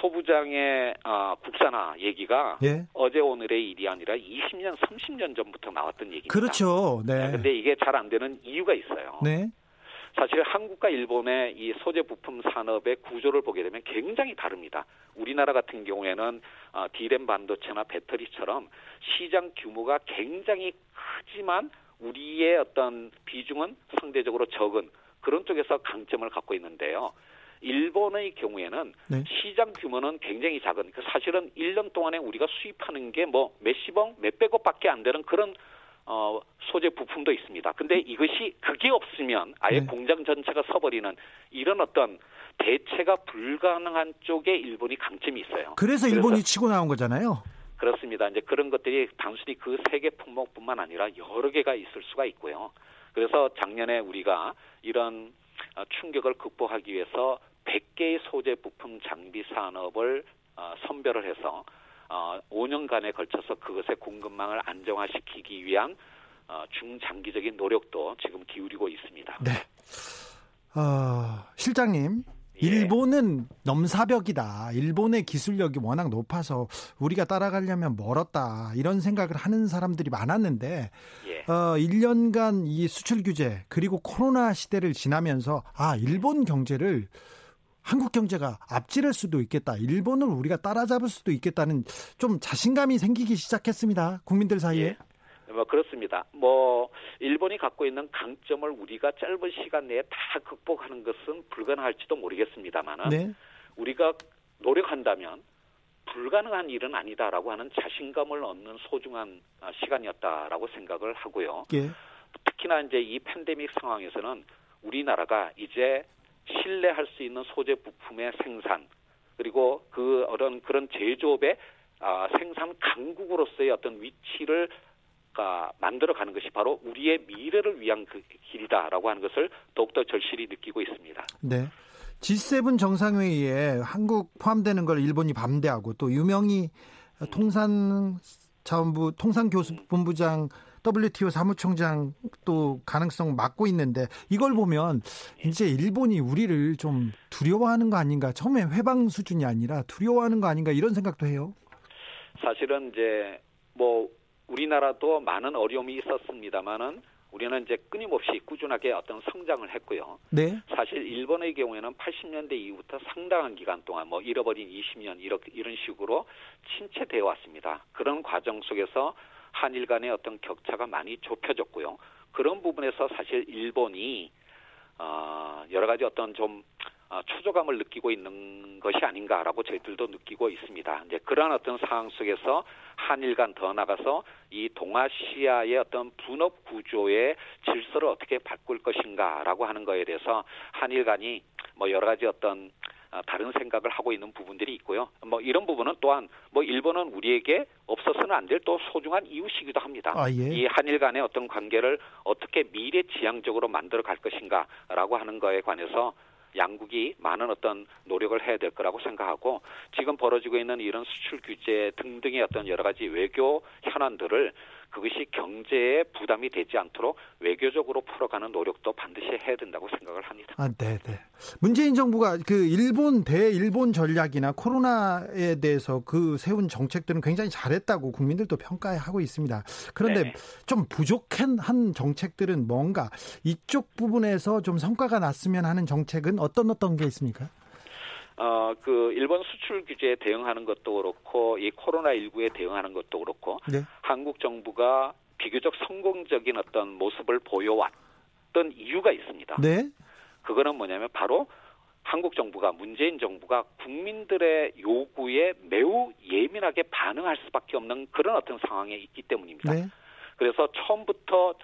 D: 소부장의 아, 국산화 얘기가
A: 예.
D: 어제 오늘의 일이 아니라 20년, 30년 전부터 나왔던 얘기입니다.
A: 그렇죠. 네.
D: 근데 이게 잘 안 되는 이유가 있어요.
A: 네.
D: 사실 한국과 일본의 이 소재 부품 산업의 구조를 보게 되면 굉장히 다릅니다. 우리나라 같은 경우에는 어, 디램 반도체나 배터리처럼 시장 규모가 굉장히 크지만 우리의 어떤 비중은 상대적으로 적은 그런 쪽에서 강점을 갖고 있는데요. 일본의 경우에는
A: 네.
D: 시장 규모는 굉장히 작은 그 사실은 1년 동안에 우리가 수입하는 게 뭐 몇십억, 몇백억밖에 안 되는 그런 어, 소재 부품도 있습니다. 근데 이것이 그게 없으면 아예
A: 네.
D: 공장 전체가 서버리는 이런 어떤 대체가 불가능한 쪽에 일본이 강점이 있어요.
A: 그래서 일본이 치고 나온 거잖아요.
D: 그렇습니다. 이제 그런 것들이 단순히 그 세 개 품목뿐만 아니라 여러 개가 있을 수가 있고요. 그래서 작년에 우리가 이런 어, 충격을 극복하기 위해서 100개의 소재 부품 장비 산업을 어, 선별을 해서 어, 5년간에 걸쳐서 그것의 공급망을 안정화시키기 위한 어, 중장기적인 노력도 지금 기울이고 있습니다.
A: 네. 어, 실장님,
D: 예.
A: 일본은 넘사벽이다. 일본의 기술력이 워낙 높아서 우리가 따라가려면 멀었다. 이런 생각을 하는 사람들이 많았는데,
D: 예.
A: 어, 1년간 이 수출 규제, 그리고 코로나 시대를 지나면서, 아, 일본 경제를 한국 경제가 앞지를 수도 있겠다. 일본을 우리가 따라잡을 수도 있겠다는 좀 자신감이 생기기 시작했습니다. 국민들 사이에.
D: 예. 뭐 그렇습니다. 뭐 일본이 갖고 있는 강점을 우리가 짧은 시간 내에 다 극복하는 것은 불가능할지도 모르겠습니다만은
A: 네.
D: 우리가 노력한다면 불가능한 일은 아니다라고 하는 자신감을 얻는 소중한 아, 시간이었다라고 생각을 하고요.
A: 예.
D: 특히나 이제 이 팬데믹 상황에서는 우리나라가 이제 신뢰할 수 있는 소재 부품의 생산 그리고 그 어떤 그런 제조업의 아, 생산 강국으로서의 어떤 위치를 가 만들어가는 것이 바로 우리의 미래를 위한 그 길이다라고 하는 것을 더욱더 절실히 느끼고 있습니다.
A: 네. G7 정상회의에 한국 포함되는 걸 일본이 반대하고 또 유명희 통산 자원부 통상교수본부장 WTO 사무총장 또 가능성 맡고 있는데 이걸 보면 이제 일본이 우리를 좀 두려워하는 거 아닌가? 처음에 회방 수준이 아니라 두려워하는 거 아닌가 이런 생각도 해요.
D: 사실은 이제 뭐 우리나라도 많은 어려움이 있었습니다만은 우리는 이제 끊임없이 꾸준하게 어떤 성장을 했고요.
A: 네.
D: 사실 일본의 경우에는 80년대 이후부터 상당한 기간 동안 뭐 잃어버린 20년 이렇게 이런 식으로 침체되어 왔습니다. 그런 과정 속에서 한일 간의 어떤 격차가 많이 좁혀졌고요. 그런 부분에서 사실 일본이 어, 여러 가지 어떤 좀 어, 초조감을 느끼고 있는 것이 아닌가라고 저희들도 느끼고 있습니다. 이제 그러한 어떤 상황 속에서 한일 간 더 나가서 이 동아시아의 어떤 분업 구조의 질서를 어떻게 바꿀 것인가라고 하는 거에 대해서 한일 간이 뭐 여러 가지 어떤 아, 다른 생각을 하고 있는 부분들이 있고요. 뭐 이런 부분은 또한 뭐 일본은 우리에게 없어서는 안 될 또 소중한 이웃이기도 합니다.
A: 아, 예.
D: 이 한일 간의 어떤 관계를 어떻게 미래지향적으로 만들어 갈 것인가라고 하는 거에 관해서 양국이 많은 어떤 노력을 해야 될 거라고 생각하고 지금 벌어지고 있는 이런 수출 규제 등등의 어떤 여러 가지 외교 현안들을 그것이 경제에 부담이 되지 않도록 외교적으로 풀어가는 노력도 반드시 해야 된다고 생각을 합니다.
A: 아, 네, 네. 문재인 정부가 그 일본 대일본 전략이나 코로나에 대해서 그 세운 정책들은 굉장히 잘했다고 국민들도 평가하고 있습니다. 그런데 네. 좀 부족한 한 정책들은 뭔가 이쪽 부분에서 좀 성과가 났으면 하는 정책은 어떤 어떤 게 있습니까?
D: 어, 그 일본 수출 규제에 대응하는 것도 그렇고 이 코로나 19에 대응하는 것도 그렇고 네. 한국 정부가 비교적 성공적인 어떤 모습을 보여왔던 이유가 있습니다.
A: 네.
D: 그거는 뭐냐면 바로 한국 정부가 문재인 정부가 국민들의 요구에 매우 예민하게 반응할 수밖에 없는 그런 어떤 상황에 있기 때문입니다. 네. 그래서 처음부터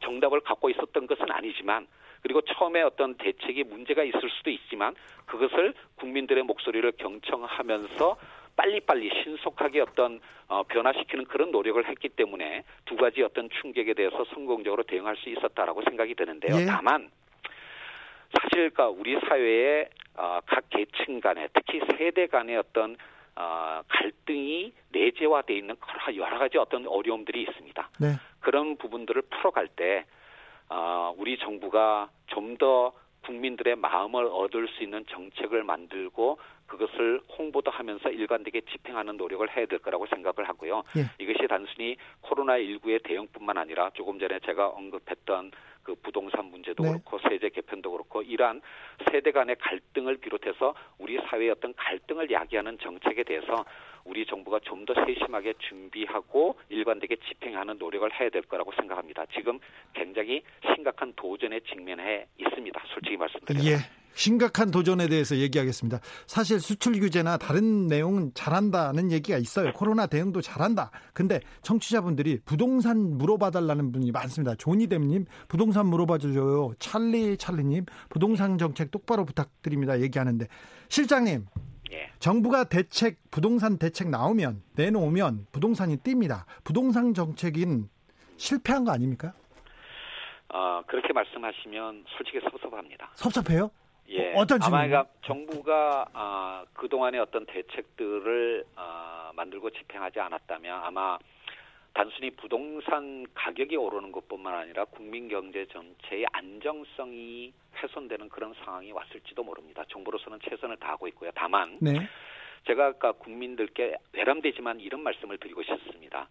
D: 정답을 갖고 있었던 것은 아니지만 그리고 처음에 어떤 대책이 문제가 있을 수도 있지만 그것을 국민들의 목소리를 경청하면서 빨리빨리 신속하게 어떤 어, 변화시키는 그런 노력을 했기 때문에 두 가지 어떤 충격에 대해서 성공적으로 대응할 수 있었다라고 생각이 드는데요. 예. 다만 사실 그 우리 사회의 어, 각 계층 간에 특히 세대 간의 어떤 어, 갈등이 내재화돼 있는 여러 가지 어떤 어려움들이 있습니다.
A: 네.
D: 그런 부분들을 풀어갈 때 어, 우리 정부가 좀 더 국민들의 마음을 얻을 수 있는 정책을 만들고 그것을 홍보도 하면서 일관되게 집행하는 노력을 해야 될 거라고 생각을 하고요.
A: 예.
D: 이것이 단순히 코로나19의 대응뿐만 아니라 조금 전에 제가 언급했던 그 부동산 문제도 네. 그렇고 세제 개편도 그렇고 이러한 세대 간의 갈등을 비롯해서 우리 사회의 어떤 갈등을 야기하는 정책에 대해서 우리 정부가 좀 더 세심하게 준비하고 일관되게 집행하는 노력을 해야 될 거라고 생각합니다. 지금 굉장히 심각한 도전에 직면해 있습니다. 솔직히 말씀드려서.
A: 예. 심각한 도전에 대해서 얘기하겠습니다. 사실 수출 규제나 다른 내용은 잘한다는 얘기가 있어요. 코로나 대응도 잘한다. 근데 청취자분들이 부동산 물어봐달라는 분이 많습니다. 조니댐님, 부동산 물어봐줘요. 찰리 찰리님, 부동산 정책 똑바로 부탁드립니다. 얘기하는데 실장님, 예. 정부가 대책 부동산 대책 나오면 내놓으면 부동산이 뜁니다. 부동산 정책인 실패한 거 아닙니까?
D: 어, 그렇게 말씀하시면 솔직히 섭섭합니다.
A: 섭섭해요?
D: 예.
A: 어, 떤
D: 아마 그러니까 정부가 어, 그동안의 어떤 대책들을 어, 만들고 집행하지 않았다면 아마 단순히 부동산 가격이 오르는 것뿐만 아니라 국민 경제 전체의 안정성이 훼손되는 그런 상황이 왔을지도 모릅니다. 정부로서는 최선을 다하고 있고요. 다만
A: 네.
D: 제가 아까 국민들께 외람되지만 이런 말씀을 드리고 싶습니다.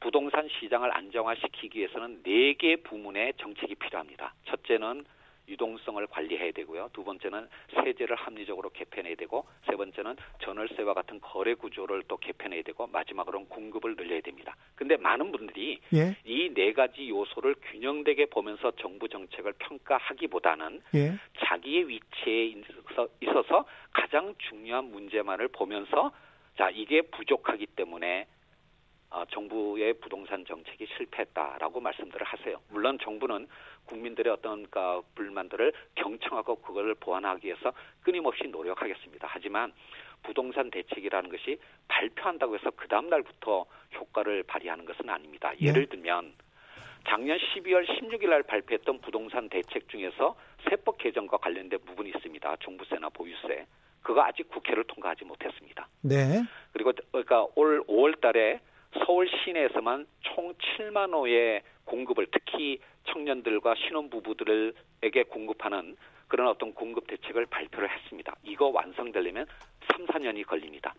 D: 부동산 시장을 안정화시키기 위해서는 네 개 부문의 정책이 필요합니다. 첫째는 유동성을 관리해야 되고요. 두 번째는 세제를 합리적으로 개편해야 되고 세 번째는 전월세와 같은 거래 구조를 또 개편해야 되고 마지막으로는 공급을 늘려야 됩니다. 근데 많은 분들이
A: 예.
D: 이네 가지 요소를 균형되게 보면서 정부 정책을 평가하기보다는
A: 예.
D: 자기의 위치에 있어서 가장 중요한 문제만을 보면서 자 이게 부족하기 때문에 어, 정부의 부동산 정책이 실패했다라고 말씀들을 하세요. 물론 정부는 국민들의 어떤 그 불만들을 경청하고 그걸 보완하기 위해서 끊임없이 노력하겠습니다. 하지만 부동산 대책이라는 것이 발표한다고 해서 그 다음 날부터 효과를 발휘하는 것은 아닙니다. 예를 들면 작년 12월 16일 날 발표했던 부동산 대책 중에서 세법 개정과 관련된 부분이 있습니다. 종부세나 보유세. 그거 아직 국회를 통과하지 못했습니다.
A: 네.
D: 그리고 그러니까 올 5월 달에 서울 시내에서만 총 7만 호의 공급을 특히 청년들과 신혼부부들에게 공급하는 그런 어떤 공급 대책을 발표를 했습니다. 이거 완성되려면 3, 4년이 걸립니다.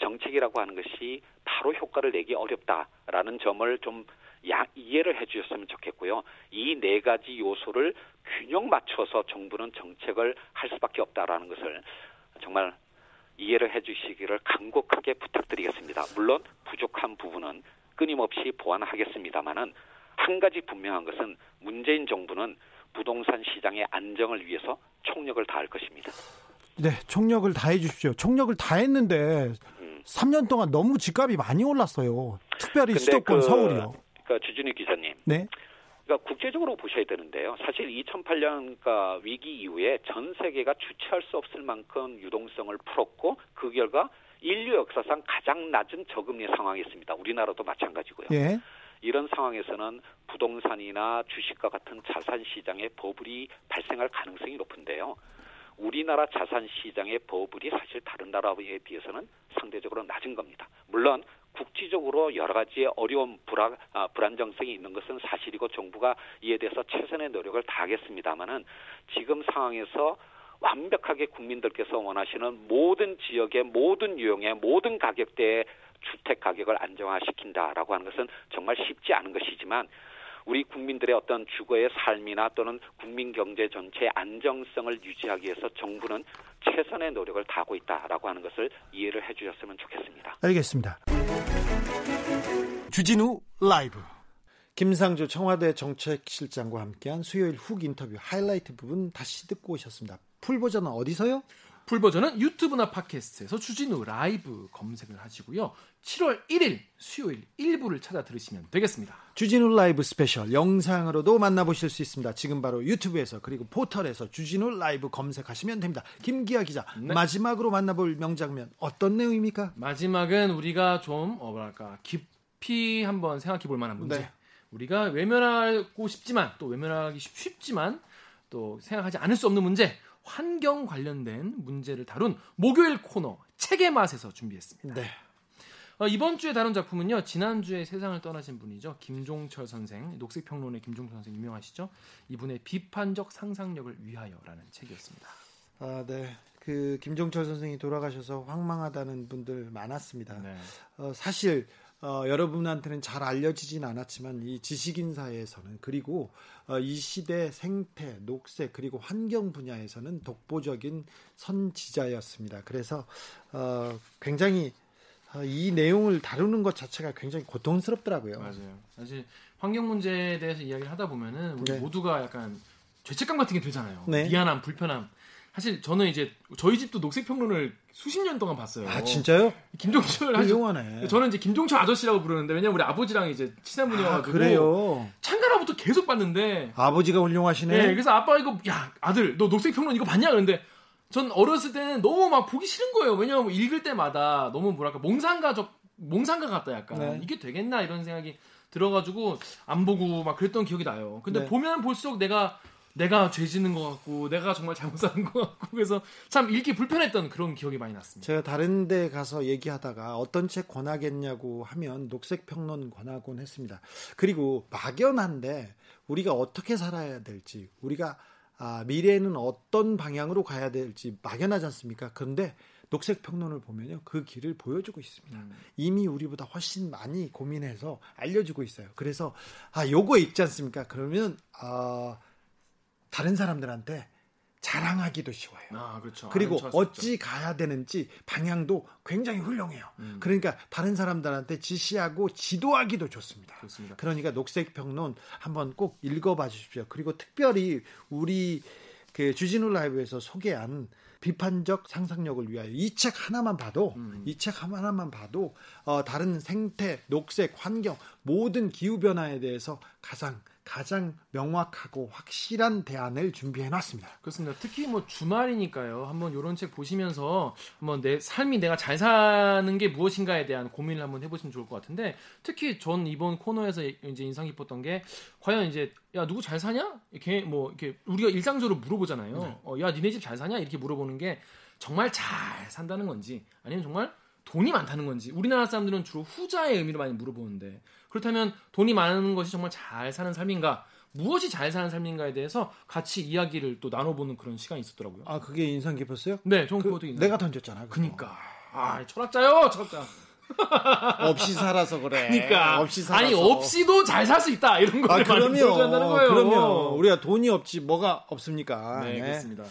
D: 정책이라고 하는 것이 바로 효과를 내기 어렵다라는 점을 좀 야, 이해를 해 주셨으면 좋겠고요. 이 네 가지 요소를 균형 맞춰서 정부는 정책을 할 수밖에 없다라는 것을 정말 이해를 해 주시기를 간곡하게 부탁드리겠습니다. 물론 부족한 부분은 끊임없이 보완하겠습니다만은 한 가지 분명한 것은 문재인 정부는 부동산 시장의 안정을 위해서 총력을 다할 것입니다.
A: 네, 총력을 다해 주십시오. 총력을 다했는데 음. 3년 동안 너무 집값이 많이 올랐어요. 특별히 수도권 그, 서울이요.
D: 그러니까 주진우 기자님.
A: 네.
D: 그러니까 국제적으로 보셔야 되는데요. 사실 2008년 그 위기 이후에 전 세계가 주체할 수 없을 만큼 유동성을 풀었고 그 결과 인류 역사상 가장 낮은 저금리 상황이었습니다. 우리나라도 마찬가지고요.
A: 예.
D: 이런 상황에서는 부동산이나 주식과 같은 자산 시장에 버블이 발생할 가능성이 높은데요. 우리나라 자산 시장의 버블이 사실 다른 나라에 비해서는 상대적으로 낮은 겁니다. 물론 국지적으로 여러 가지의 어려운 불안, 아, 불안정성이 있는 것은 사실이고 정부가 이에 대해서 최선의 노력을 다하겠습니다만은 지금 상황에서 완벽하게 국민들께서 원하시는 모든 지역의 모든 유형의 모든 가격대의 주택 가격을 안정화시킨다라고 하는 것은 정말 쉽지 않은 것이지만 우리 국민들의 어떤 주거의 삶이나 또는 국민 경제 전체의 안정성을 유지하기 위해서 정부는 최선의 노력을 다하고 있다라고 하는 것을 이해를 해 주셨으면 좋겠습니다.
A: 알겠습니다. 주진우 라이브 김상조 청와대 정책실장과 함께한 수요일 훅 인터뷰 하이라이트 부분 다시 듣고 오셨습니다. full 버전은 어디서요?
B: full 버전은 유튜브나 팟캐스트에서 주진우 라이브 검색을 하시고요. 7월 1일 수요일 1부를 찾아 들으시면 되겠습니다.
A: 주진우 라이브 스페셜 영상으로도 만나보실 수 있습니다. 지금 바로 유튜브에서 그리고 포털에서 주진우 라이브 검색하시면 됩니다. 김기화 기자 네. 마지막으로 만나볼 명장면 어떤 내용입니까?
B: 마지막은 우리가 좀 어, 뭐랄까 깊이 한번 생각해 볼 만한 문제. 네. 우리가 외면하고 싶지만 또 외면하기 쉽지만 또 생각하지 않을 수 없는 문제. 환경 관련된 문제를 다룬 목요일 코너 책의 맛에서 준비했습니다.
A: 네.
B: 어, 이번 주에 다룬 작품은요. 지난주에 세상을 떠나신 분이죠. 김종철 선생, 녹색평론의 김종철 선생 유명하시죠? 이분의 비판적 상상력을 위하여라는 책이었습니다.
A: 아, 네. 그 김종철 선생이 돌아가셔서 황망하다는 분들 많았습니다. 네. 어, 사실 어, 여러분한테는 잘 알려지진 않았지만 이 지식인 사회에서는 그리고 어, 이 시대 생태, 녹색 그리고 환경 분야에서는 독보적인 선지자였습니다. 그래서 어, 굉장히 어, 이 내용을 다루는 것 자체가 굉장히 고통스럽더라고요.
B: 맞아요. 사실 환경 문제에 대해서 이야기를 하다 보면은 우리 네. 모두가 약간 죄책감 같은 게 들잖아요. 네. 미안함, 불편함. 사실 저는 이제 저희 집도 녹색 평론을 수십 년 동안 봤어요.
A: 아 진짜요?
B: 김종철
A: 훌륭하네.
B: 저는 이제 김종철 아저씨라고 부르는데 왜냐면 우리 아버지랑 이제 친한 분이어가지고
A: 아, 그래요.
B: 창가라부터 계속 봤는데
A: 아버지가 훌륭하시네.
B: 네, 그래서 아빠 이거 야 아들 너 녹색 평론 이거 봤냐? 그런데 전 어렸을 때는 너무 막 보기 싫은 거예요. 왜냐면 읽을 때마다 너무 뭐랄까 몽상가적 몽상가 같다 약간 네. 이게 되겠나 이런 생각이 들어가지고 안 보고 막 그랬던 기억이 나요. 근데 네. 보면 볼수록 내가 내가 죄 짓는 것 같고 내가 정말 잘못 사는 것 같고 그래서 참 읽기 불편했던 그런 기억이 많이 났습니다.
A: 제가 다른 데 가서 얘기하다가 어떤 책 권하겠냐고 하면 녹색 평론 권하곤 했습니다. 그리고 막연한데 우리가 어떻게 살아야 될지 우리가 아, 미래에는 어떤 방향으로 가야 될지 막연하지 않습니까? 그런데 녹색 평론을 보면요 그 길을 보여주고 있습니다. 음. 이미 우리보다 훨씬 많이 고민해서 알려주고 있어요. 그래서 아 요거 읽지 않습니까? 그러면 아 다른 사람들한테 자랑하기도 쉬워요.
B: 아, 그렇죠.
A: 그리고 어찌 가야 되는지 방향도 굉장히 훌륭해요. 음. 그러니까 다른 사람들한테 지시하고 지도하기도 좋습니다.
B: 좋습니다.
A: 그러니까 녹색 평론 한번 꼭 읽어봐 주십시오. 그리고 특별히 우리 그 주진우 라이브에서 소개한 비판적 상상력을 위하여 이 책 하나만 봐도 음. 이책 하나만 봐도 어, 다른 생태, 녹색, 환경 모든 기후 변화에 대해서 가장 가장 명확하고 확실한 대안을 준비해 놨습니다.
B: 그렇습니다. 특히 뭐 주말이니까요. 한번 이런 책 보시면서 한번 내 삶이 내가 잘 사는 게 무엇인가에 대한 고민을 한번 해보시면 좋을 것 같은데 특히 전 이번 코너에서 이제 인상 깊었던 게 과연 이제 야 누구 잘 사냐 이렇게 뭐 이렇게 우리가 일상적으로 물어보잖아요. 네. 어, 야 니네 집 잘 사냐 이렇게 물어보는 게 정말 잘 산다는 건지 아니면 정말 돈이 많다는 건지 우리나라 사람들은 주로 후자의 의미로 많이 물어보는데 그렇다면 돈이 많은 것이 정말 잘 사는 삶인가 무엇이 잘 사는 삶인가에 대해서 같이 이야기를 또 나눠보는 그런 시간이 있었더라고요.
A: 아 그게 인상 깊었어요?
B: 네, 전 그, 그것도
A: 인상. 내가 던졌잖아.
B: 그거. 그니까 아 철학자요, 철학자. [LAUGHS]
A: 없이 살아서 그래.
B: 그러니까
A: 없이 살아서.
B: 아니 없이도 잘 살 수 있다 이런 걸 아, 그럼요. 한다는 거예요.
A: 그럼요. 우리가 돈이 없지 뭐가 없습니까?
B: 네, 네. 그렇습니다.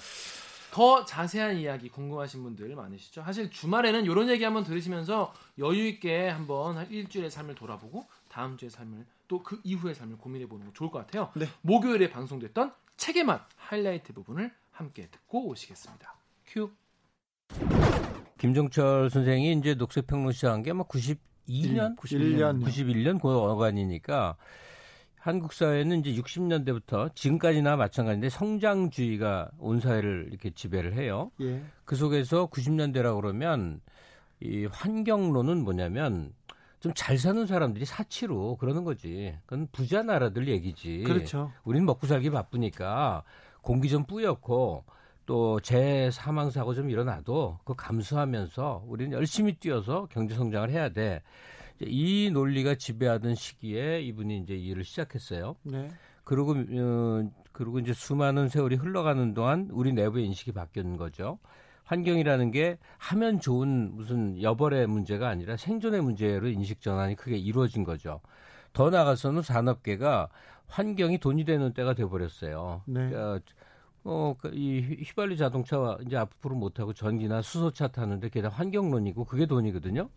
B: 더 자세한 이야기 궁금하신 분들 많으시죠? 사실 주말에는 이런 얘기 한번 들으시면서 여유 있게 한번 일주일의 삶을 돌아보고 다음 주의 삶을 또 그 이후의 삶을 고민해 보는 거 좋을 것 같아요. 네. 목요일에 방송됐던 책의 맛 하이라이트 부분을 함께 듣고 오시겠습니다. 큐.
E: 김종철 선생이 이제 녹색평론 시작한 게막 92년,
A: 91년,
E: 91년 그 어간이니까 한국 사회는 이제 60년대부터 지금까지나 마찬가지인데 성장주의가 온 사회를 이렇게 지배를 해요. 예. 그 속에서 90년대라 그러면 이 환경론은 뭐냐면 좀 잘 사는 사람들이 사치로 그러는 거지. 그건 부자 나라들 얘기지.
A: 그렇죠.
E: 우리는 먹고 살기 바쁘니까 공기 좀 뿌옇고 또 재 사망 사고 좀 일어나도 그 감수하면서 우리는 열심히 뛰어서 경제 성장을 해야 돼. 이 논리가 지배하던 시기에 이분이 이제 일을 시작했어요. 네. 그리고 어, 그리고 이제 수많은 세월이 흘러가는 동안 우리 내부의 인식이 바뀌는 거죠. 환경이라는 게 하면 좋은 무슨 여벌의 문제가 아니라 생존의 문제로 인식 전환이 크게 이루어진 거죠. 더 나아가서는 산업계가 환경이 돈이 되는 때가 돼버렸어요. 네. 그러니까 어, 그이 휘발유 자동차와 이제 앞으로 못하고 전기나 수소차 타는데 게다가 환경론이고 그게 돈이거든요.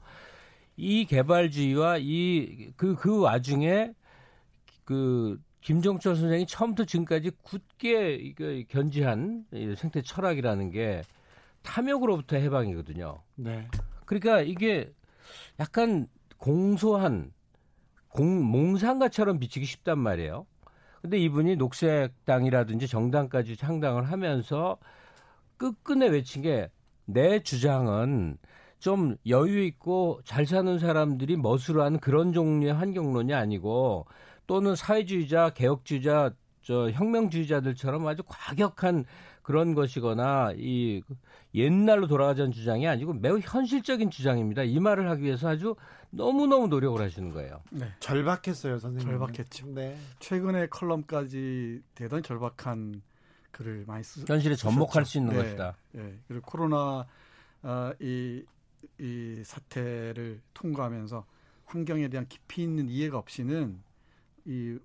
E: 이 개발주의와 이 그그 그 와중에 그 김종철 선생이 처음부터 지금까지 굳게 견지한 생태 철학이라는 게 탐욕으로부터 해방이거든요. 네. 그러니까 이게 약간 공소한 공 몽상가처럼 비치기 쉽단 말이에요. 근데 이분이 녹색당이라든지 정당까지 창당을 하면서 끝끝내 외친 게 내 주장은 좀 여유 있고 잘 사는 사람들이 멋으로 그런 종류의 환경론이 아니고 또는 사회주의자, 개혁주의자, 저 혁명주의자들처럼 아주 과격한 그런 것이거나 이 옛날로 돌아가자는 주장이 아니고 매우 현실적인 주장입니다. 이 말을 하기 위해서 아주 너무너무 노력을 하시는 거예요.
A: 네. 절박했어요, 선생님.
F: 절박했죠. 네. 최근에 컬럼까지 대단히 절박한 글을 많이 쓰
E: 현실에 접목할 수 있는 네. 것이다.
F: 네. 그리고 코로나 어, 이 이 사태를 통과하면서 환경에 대한 깊이 있는 이해가 없이는 이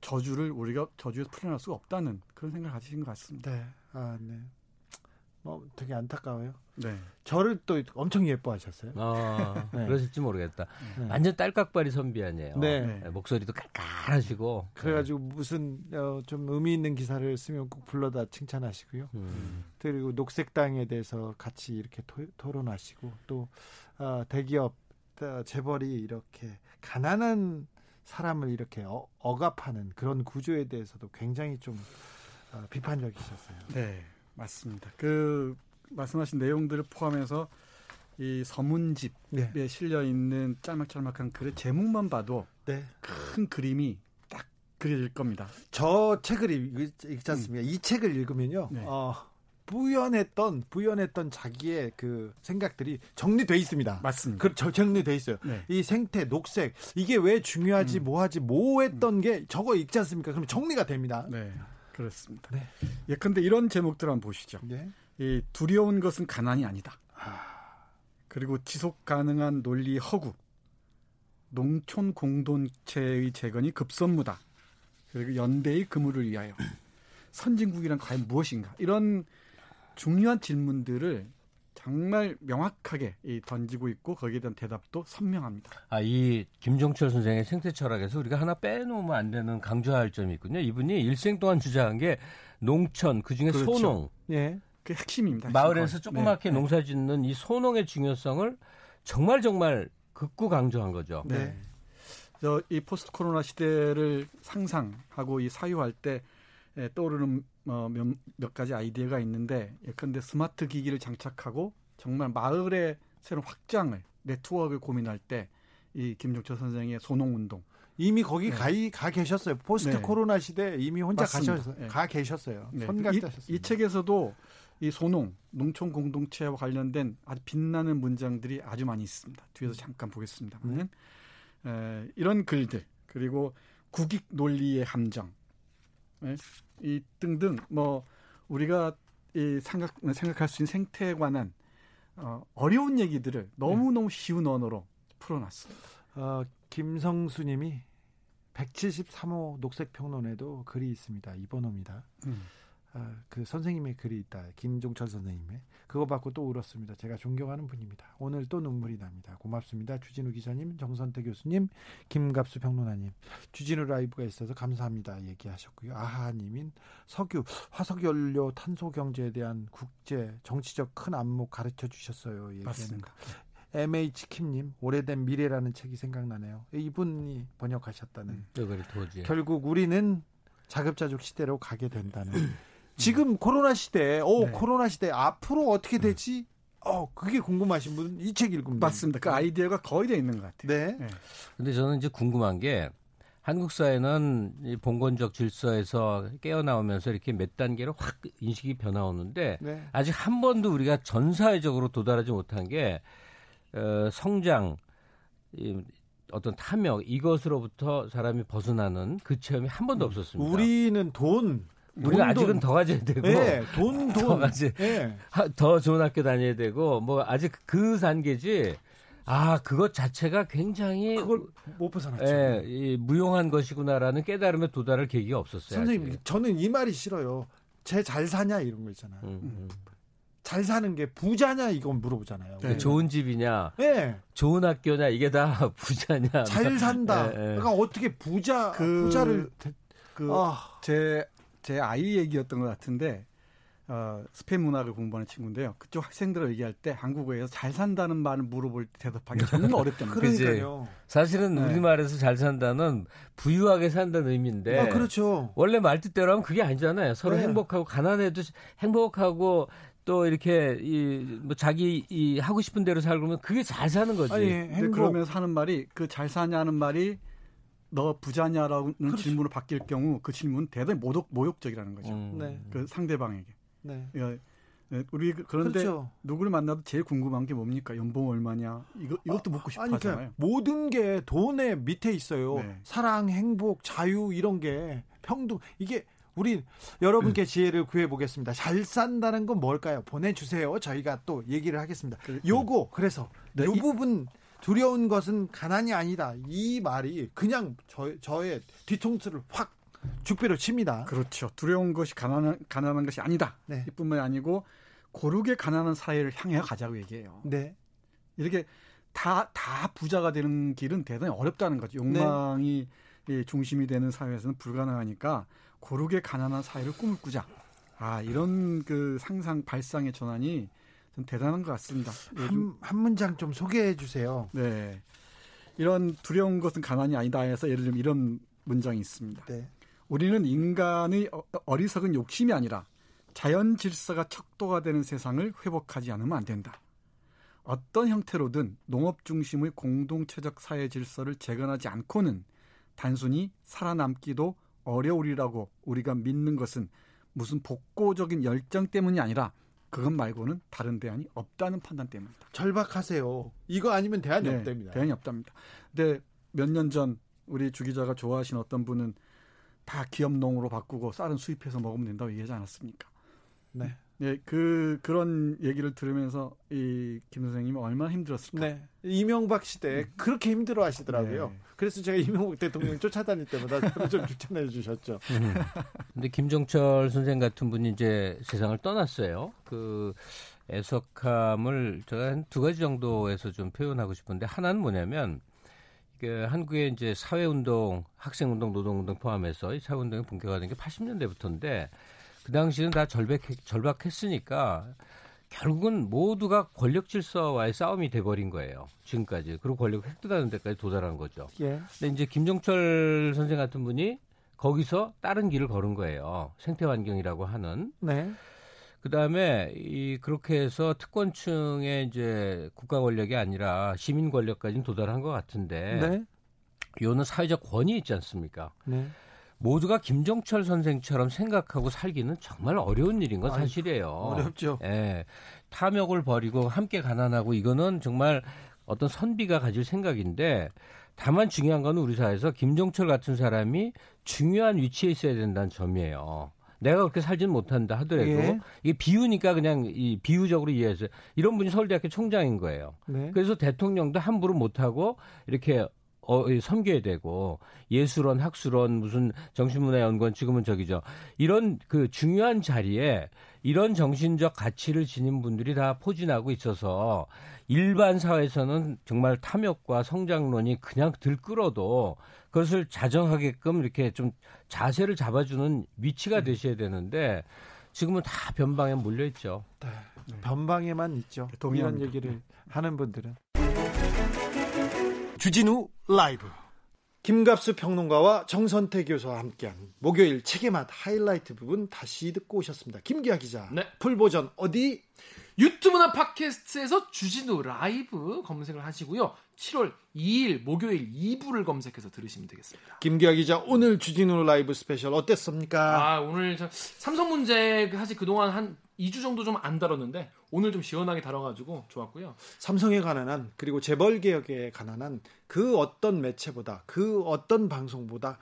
F: 저주를 우리가 저주에서 풀어날 수가 없다는 그런 생각을 가지신 것 같습니다.
A: 네. 아, 네. 뭐 되게 안타까워요. 네. 저를 또 엄청 예뻐하셨어요.
E: 아, [LAUGHS] 네. 그러실지 모르겠다. 네. 완전 딸깍발이 선비 아니에요. 네. 네. 목소리도 깔깔하시고.
A: 그래가지고 무슨 어, 좀 의미 있는 기사를 쓰면 꼭 불러다 칭찬하시고요. 음. 그리고 녹색당에 대해서 같이 이렇게 토, 론하시고또 어, 대기업 어, 재벌이 이렇게 가난한 사람을 이렇게 어, 억압하는 그런 구조에 대해서도 굉장히 좀 어, 비판적이셨어요.
F: 네. 맞습니다. 그 말씀하신 내용들을 포함해서 이 서문집에 네. 실려 있는 짤막짤막한 글의 제목만 봐도 네. 큰 그림이 딱 그려질 겁니다.
A: 저 책을 읽지 않습니까? 음. 이 책을 읽으면요. 네. 어, 부연했던 부연했던 자기의 그 생각들이 정리돼 있습니다.
F: 맞습니다.
A: 그 정리돼 있어요. 네. 이 생태, 녹색 이게 왜 중요하지, 음. 뭐하지, 뭐했던 음. 게 저거 읽지 않습니까? 그럼 정리가 됩니다.
F: 네. 그렇습니다. 네. 예컨대 이런 제목들 한번 보시죠. 네. 이 두려운 것은 가난이 아니다. 그리고 지속 가능한 논리 허구, 농촌 공동체의 재건이 급선무다. 그리고 연대의 그물을 위하여 선진국이란 과연 무엇인가? 이런 중요한 질문들을 정말 명확하게 던지고 있고 거기에 대한 대답도 선명합니다.
E: 아, 이 김종철 선생의 생태 철학에서 우리가 하나 빼놓으면 안 되는 강조할 점이 있군요. 이분이 일생 동안 주장한 게 농촌, 그중에 그렇죠. 소농.
F: 예. 그 핵심입니다.
E: 마을에서 조그맣게 네. 농사 짓는 이 소농의 중요성을 정말 정말 극구 강조한 거죠.
F: 네. 저희 포스트 코로나 시대를 상상하고 이 사유할 때 에, 떠오르는 어, 몇, 몇 가지 아이디어가 있는데 예컨대 스마트 기기를 장착하고 정말 마을의 새로운 확장을 네트워크를 고민할 때 이 김종철 선생의 소농 운동
A: 이미 거기
F: 네.
A: 가, 가 계셨어요. 포스트
F: 네.
A: 코로나 시대 이미 혼자
F: 맞습니다.
A: 가셨,
F: 네.
A: 가 계셨어요.
F: 네.
A: 손가셨습니다.
F: 이, 이 책에서도 이 소농 농촌 공동체와 관련된 아주 빛나는 문장들이 아주 많이 있습니다. 뒤에서 잠깐 보겠습니다만 에, 이런 글들 그리고 국익 논리의 함정 예? 이 등등 뭐 우리가 이 생각 생각할 수 있는 생태에 관한 어, 어려운 얘기들을 너무 너무 쉬운 언어로 풀어놨습니다.
A: 어, 김성수님이 173호 녹색 평론에도 글이 있습니다. 이번 호입니다.
F: 음.
A: 아, 그 선생님의 글이 있다. 김종철 선생님의 그거 받고 또 울었습니다. 제가 존경하는 분입니다. 오늘 또 눈물이 납니다. 고맙습니다. 주진우 기자님, 정선태 교수님, 김갑수 평론가님, 주진우 라이브가 있어서 감사합니다. 얘기하셨고요. 아하님인 석유, 화석연료, 탄소 경제에 대한 국제 정치적 큰 안목 가르쳐 주셨어요. 얘기하는. MH 킴님 오래된 미래라는 책이 생각나네요. 이분이 번역하셨다는.
F: 음.
A: 결국 우리는 자급자족 시대로 가게 된다는. 지금 코로나 시대, 오
F: 네.
A: 코로나 시대 앞으로 어떻게 되지? 어 그게 궁금하신 분 이 책 읽으면
F: 맞습니다. 그 아이디어가 거의 돼 있는 것 같아요.
A: 네.
F: 네.
E: 근데 저는 이제 궁금한 게 한국 사회는 이 봉건적 질서에서 깨어나오면서 이렇게 몇 단계로 확 인식이 변화오는데
A: 네.
E: 아직 한 번도 우리가 전 사회적으로 도달하지 못한 게 어, 성장, 이, 어떤 탐욕 이것으로부터 사람이 벗어나는 그 체험이 한 번도 없었습니다.
A: 우리는 돈,
E: 우리는
A: 돈,
E: 아직은
A: 돈.
E: 더 가져야 되고
A: 네, 돈, [LAUGHS]
E: 더
A: 돈.
E: 가지.
A: 네.
E: 하- 더 좋은 학교 다녀야 되고 뭐 아직 그 단계지. 아 그것 자체가 굉장히
A: 그걸 못 벗어났죠.
E: 예, 이 무용한 것이구나라는 깨달음에 도달할 계기가 없었어요.
A: 선생님,
E: 아직.
A: 저는 이 말이 싫어요. 쟤 잘 사냐 이런 거 있잖아요.
E: 음, 음.
A: 잘 사는 게 부자냐 이건 물어보잖아요.
F: 네.
E: 좋은 집이냐,
A: 네.
E: 좋은 학교냐 이게 다 [LAUGHS] 부자냐.
A: 잘 산다.
E: 예, 예.
A: 그러니까 어떻게 부자
F: 그-
A: 부자를
F: 그
A: 아,
F: 제, 제 아이 얘기였던 것 같은데, 어, 스페인 문화를 공부하는 친구인데요. 그쪽 학생들을 얘기할 때 한국어에서 잘 산다는 말을 물어볼 때 대답하기 정말 어렵답니다.
A: 그러니까요.
E: 사실은
F: 네.
E: 우리말에서 잘 산다는 부유하게 산다는 의미인데
A: 아, 그렇죠.
E: 원래 말 뜻대로 하면 그게 아니잖아요. 서로
A: 네.
E: 행복하고 가난해도 행복하고 또 이렇게 이 뭐 자기 이 하고 싶은 대로 살고 그러면 그게 잘 사는 거지.
A: 아니, 행복.
F: 그러면서 하는 말이 그 잘 사냐는 말이 너 부자냐라는
A: 그렇죠.
F: 질문으로 바뀔 경우 그 질문은 대단히 모독, 모욕적이라는 거죠.
E: 음.
A: 네.
F: 그 상대방에게.
A: 네.
F: 예, 예, 우리 그- 그런데
A: 그렇죠.
F: 누구를 만나도 제일 궁금한 게 뭡니까? 연봉 얼마냐? 이거 이것도 묻고 싶어
A: 아니,
F: 하잖아요.
A: 그러니까 모든 게 돈의 밑에 있어요.
F: 네.
A: 사랑, 행복, 자유 이런 게 평등 이게 우리 여러분께 지혜를 구해 보겠습니다. 잘 산다는 건 뭘까요? 보내 주세요. 저희가 또 얘기를 하겠습니다. 요거 그래서
F: 네,
A: 요
F: 이-
A: 부분 두려운 것은 가난이 아니다. 이 말이 그냥 저, 저의 뒤통수를 확 죽배로 칩니다.
F: 그렇죠. 두려운 것이 가난한, 가난한 것이 아니다.
A: 네.
F: 이뿐만이 아니고 고르게 가난한 사회를 향해 가자고 얘기해요.
A: 네.
F: 이렇게 다, 다 부자가 되는 길은 대단히 어렵다는 거죠. 욕망이 이 중심이 되는 사회에서는 불가능하니까 고르게 가난한 사회를 꿈을 꾸자. 아, 이런 그 상상, 발상의 전환이 좀 대단한 것 같습니다. 요즘-
A: 한, 한 문장 좀 소개해 주세요.
F: 네. 이런 두려운 것은 가난이 아니다 해서 예를 들면 이런 문장이 있습니다.
A: 네.
F: 우리는 인간의 어- 어리석은 욕심이 아니라 자연 질서가 척도가 되는 세상을 회복하지 않으면 안 된다. 어떤 형태로든 농업 중심의 공동체적 사회 질서를 재건하지 않고는 단순히 살아남기도 어려우리라고 우리가 믿는 것은 무슨 복고적인 열정 때문이 아니라 그것 말고는 다른 대안이 없다는 판단 때문이다.
A: 절박하세요. 이거 아니면 대안이
F: 네,
A: 없답니다.
F: 대안이 없답니다. 근데 몇 년 전 우리 주 기자가 좋아하신 어떤 분은 다 기업농으로 바꾸고 쌀은 수입해서 먹으면 된다고 얘기하지 않았습니까?
A: 네.
F: 네, 그 그런 얘기를 들으면서 이 김 선생님이 얼마나 힘들었을까?
A: 네. 이명박 시대 그렇게 힘들어 하시더라고요.
F: 네.
A: 그래서 제가 이명박 대통령 [LAUGHS] 쫓아다닐 때마다 좀 추천해 주셨죠.
E: 근데 김종철 선생 같은 분이 이제 세상을 떠났어요. 그 애석함을 제가 한 두 가지 정도에서 좀 표현하고 싶은데 하나는 뭐냐면 그 한국의 이제 사회운동, 학생운동, 노동운동 포함해서 이 사회운동이 본격화된 게 80년대부터인데 그 당시는 다 절박 절박했으니까 결국은 모두가 권력 질서와의 싸움이 돼버린 거예요. 지금까지. 그리고 권력 획득하는 데까지 도달한 거죠. 예. 근데 이제 김종철 선생 같은 분이 거기서 다른 길을 걸은 거예요. 생태 환경이라고 하는. 네. 그 다음에 이 그렇게 해서 특권층의 이제 국가 권력이 아니라 시민 권력까지는 도달한 것 같은데 네. 요는 사회적 권위 있지 않습니까? 네. 모두가 김종철 선생처럼 생각하고 살기는 정말 어려운 일인 건 사실이에요.
A: 어렵죠. 예.
E: 탐욕을 버리고 함께 가난하고 이거는 정말 어떤 선비가 가질 생각인데 다만 중요한 건 우리 사회에서 김종철 같은 사람이 중요한 위치에 있어야 된다는 점이에요. 내가 그렇게 살지는 못한다 하더라도 예. 이게 비유니까 그냥 이 비유적으로 이해해서 이런 분이 서울대학교 총장인 거예요. 네. 그래서 대통령도 함부로 못하고 이렇게 어, 섬겨야 되고 예술원, 학술원, 무슨 정신문화연구원 지금은 저기죠. 이런 그 중요한 자리에 이런 정신적 가치를 지닌 분들이 다 포진하고 있어서 일반 사회에서는 정말 탐욕과 성장론이 그냥 들끓어도 그것을 자정하게끔 이렇게 좀 자세를 잡아주는 위치가 음. 되셔야 되는데 지금은 다 변방에 몰려 있죠. 네.
A: 변방에만 있죠. 동일한 얘기를 하는 분들은 주진우 라이브 김갑수 평론가와 정선태 교수와 함께한 목요일 책의 맛 하이라이트 부분 다시 듣고 오셨습니다. 김기화 기자. 네. full버전 어디?
B: 유튜브나 팟캐스트에서 주진우 라이브 검색을 하시고요. 7월 2일 목요일 2부를 검색해서 들으시면 되겠습니다.
A: 김기화 기자 오늘 주진우 라이브 스페셜 어땠습니까?
B: 아 오늘 삼성 문제 사실 그동안 한 2주 정도 좀 안 다뤘는데 오늘 좀 시원하게 다뤄가지고 좋았고요.
A: 삼성에 관한 그리고 재벌 개혁에 관한 그 어떤 매체보다 그 어떤 방송보다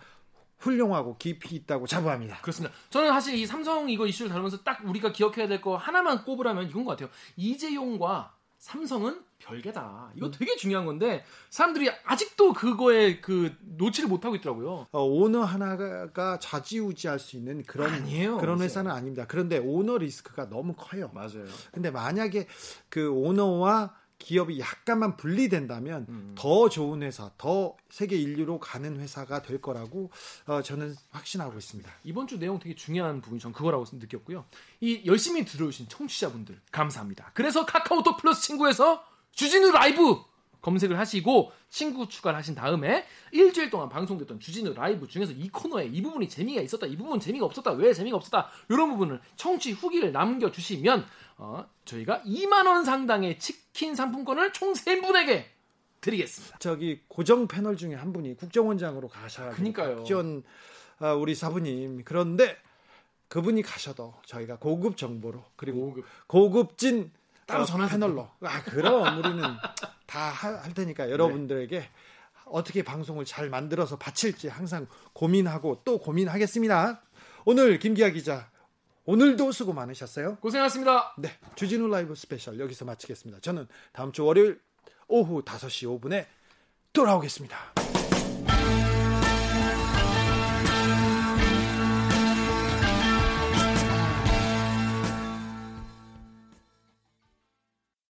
A: 훌륭하고 깊이 있다고 자부합니다.
B: 그렇습니다. 저는 사실 이 삼성 이거 이슈를 다루면서 딱 우리가 기억해야 될 거 하나만 꼽으라면 이건 것 같아요. 이재용과 삼성은 별개다. 이거 음. 되게 중요한 건데 사람들이 아직도 그거에 그 놓지를 못하고 있더라고요.
A: 어, 오너 하나가 좌지우지할 수 있는 그런 아니에요. 그런 회사는 아닙니다. 그런데 오너 리스크가 너무 커요.
B: 맞아요.
A: 근데 만약에 그 오너와 기업이 약간만 분리된다면 음. 더 좋은 회사, 더 세계 인류로 가는 회사가 될 거라고 어, 저는 확신하고 있습니다.
B: 이번 주 내용 되게 중요한 부분이 전 그거라고 느꼈고요. 이 열심히 들어오신 청취자분들 감사합니다. 그래서 카카오톡 플러스 친구에서 주진우 라이브 검색을 하시고 친구 추가를 하신 다음에 일주일 동안 방송됐던 주진우 라이브 중에서 이 코너에 이 부분이 재미가 있었다, 이 부분 재미가 없었다, 왜 재미가 없었다 이런 부분을 청취 후기를 남겨주시면 어, 저희가 2만 원 상당의 치킨 상품권을 총 3분에게 드리겠습니다.
A: 저기 고정 패널 중에 한 분이 국정원장으로 가셔가지고
B: 그니까요.
A: 전 아, 우리 사부님 그런데 그분이 가셔도 저희가 고급 정보로 그리고 고급. 진 따로 어, 전화 패널로 아 그럼 우리는 다 할 테니까 여러분들에게 네. 어떻게 방송을 잘 만들어서 바칠지 항상 고민하고 또 고민하겠습니다. 오늘 김기화 기자 오늘도 수고 많으셨어요.
B: 고생하셨습니다.
A: 네. 주진우 라이브 스페셜 여기서 마치겠습니다. 저는 다음 주 월요일 오후 5시 5분에 돌아오겠습니다.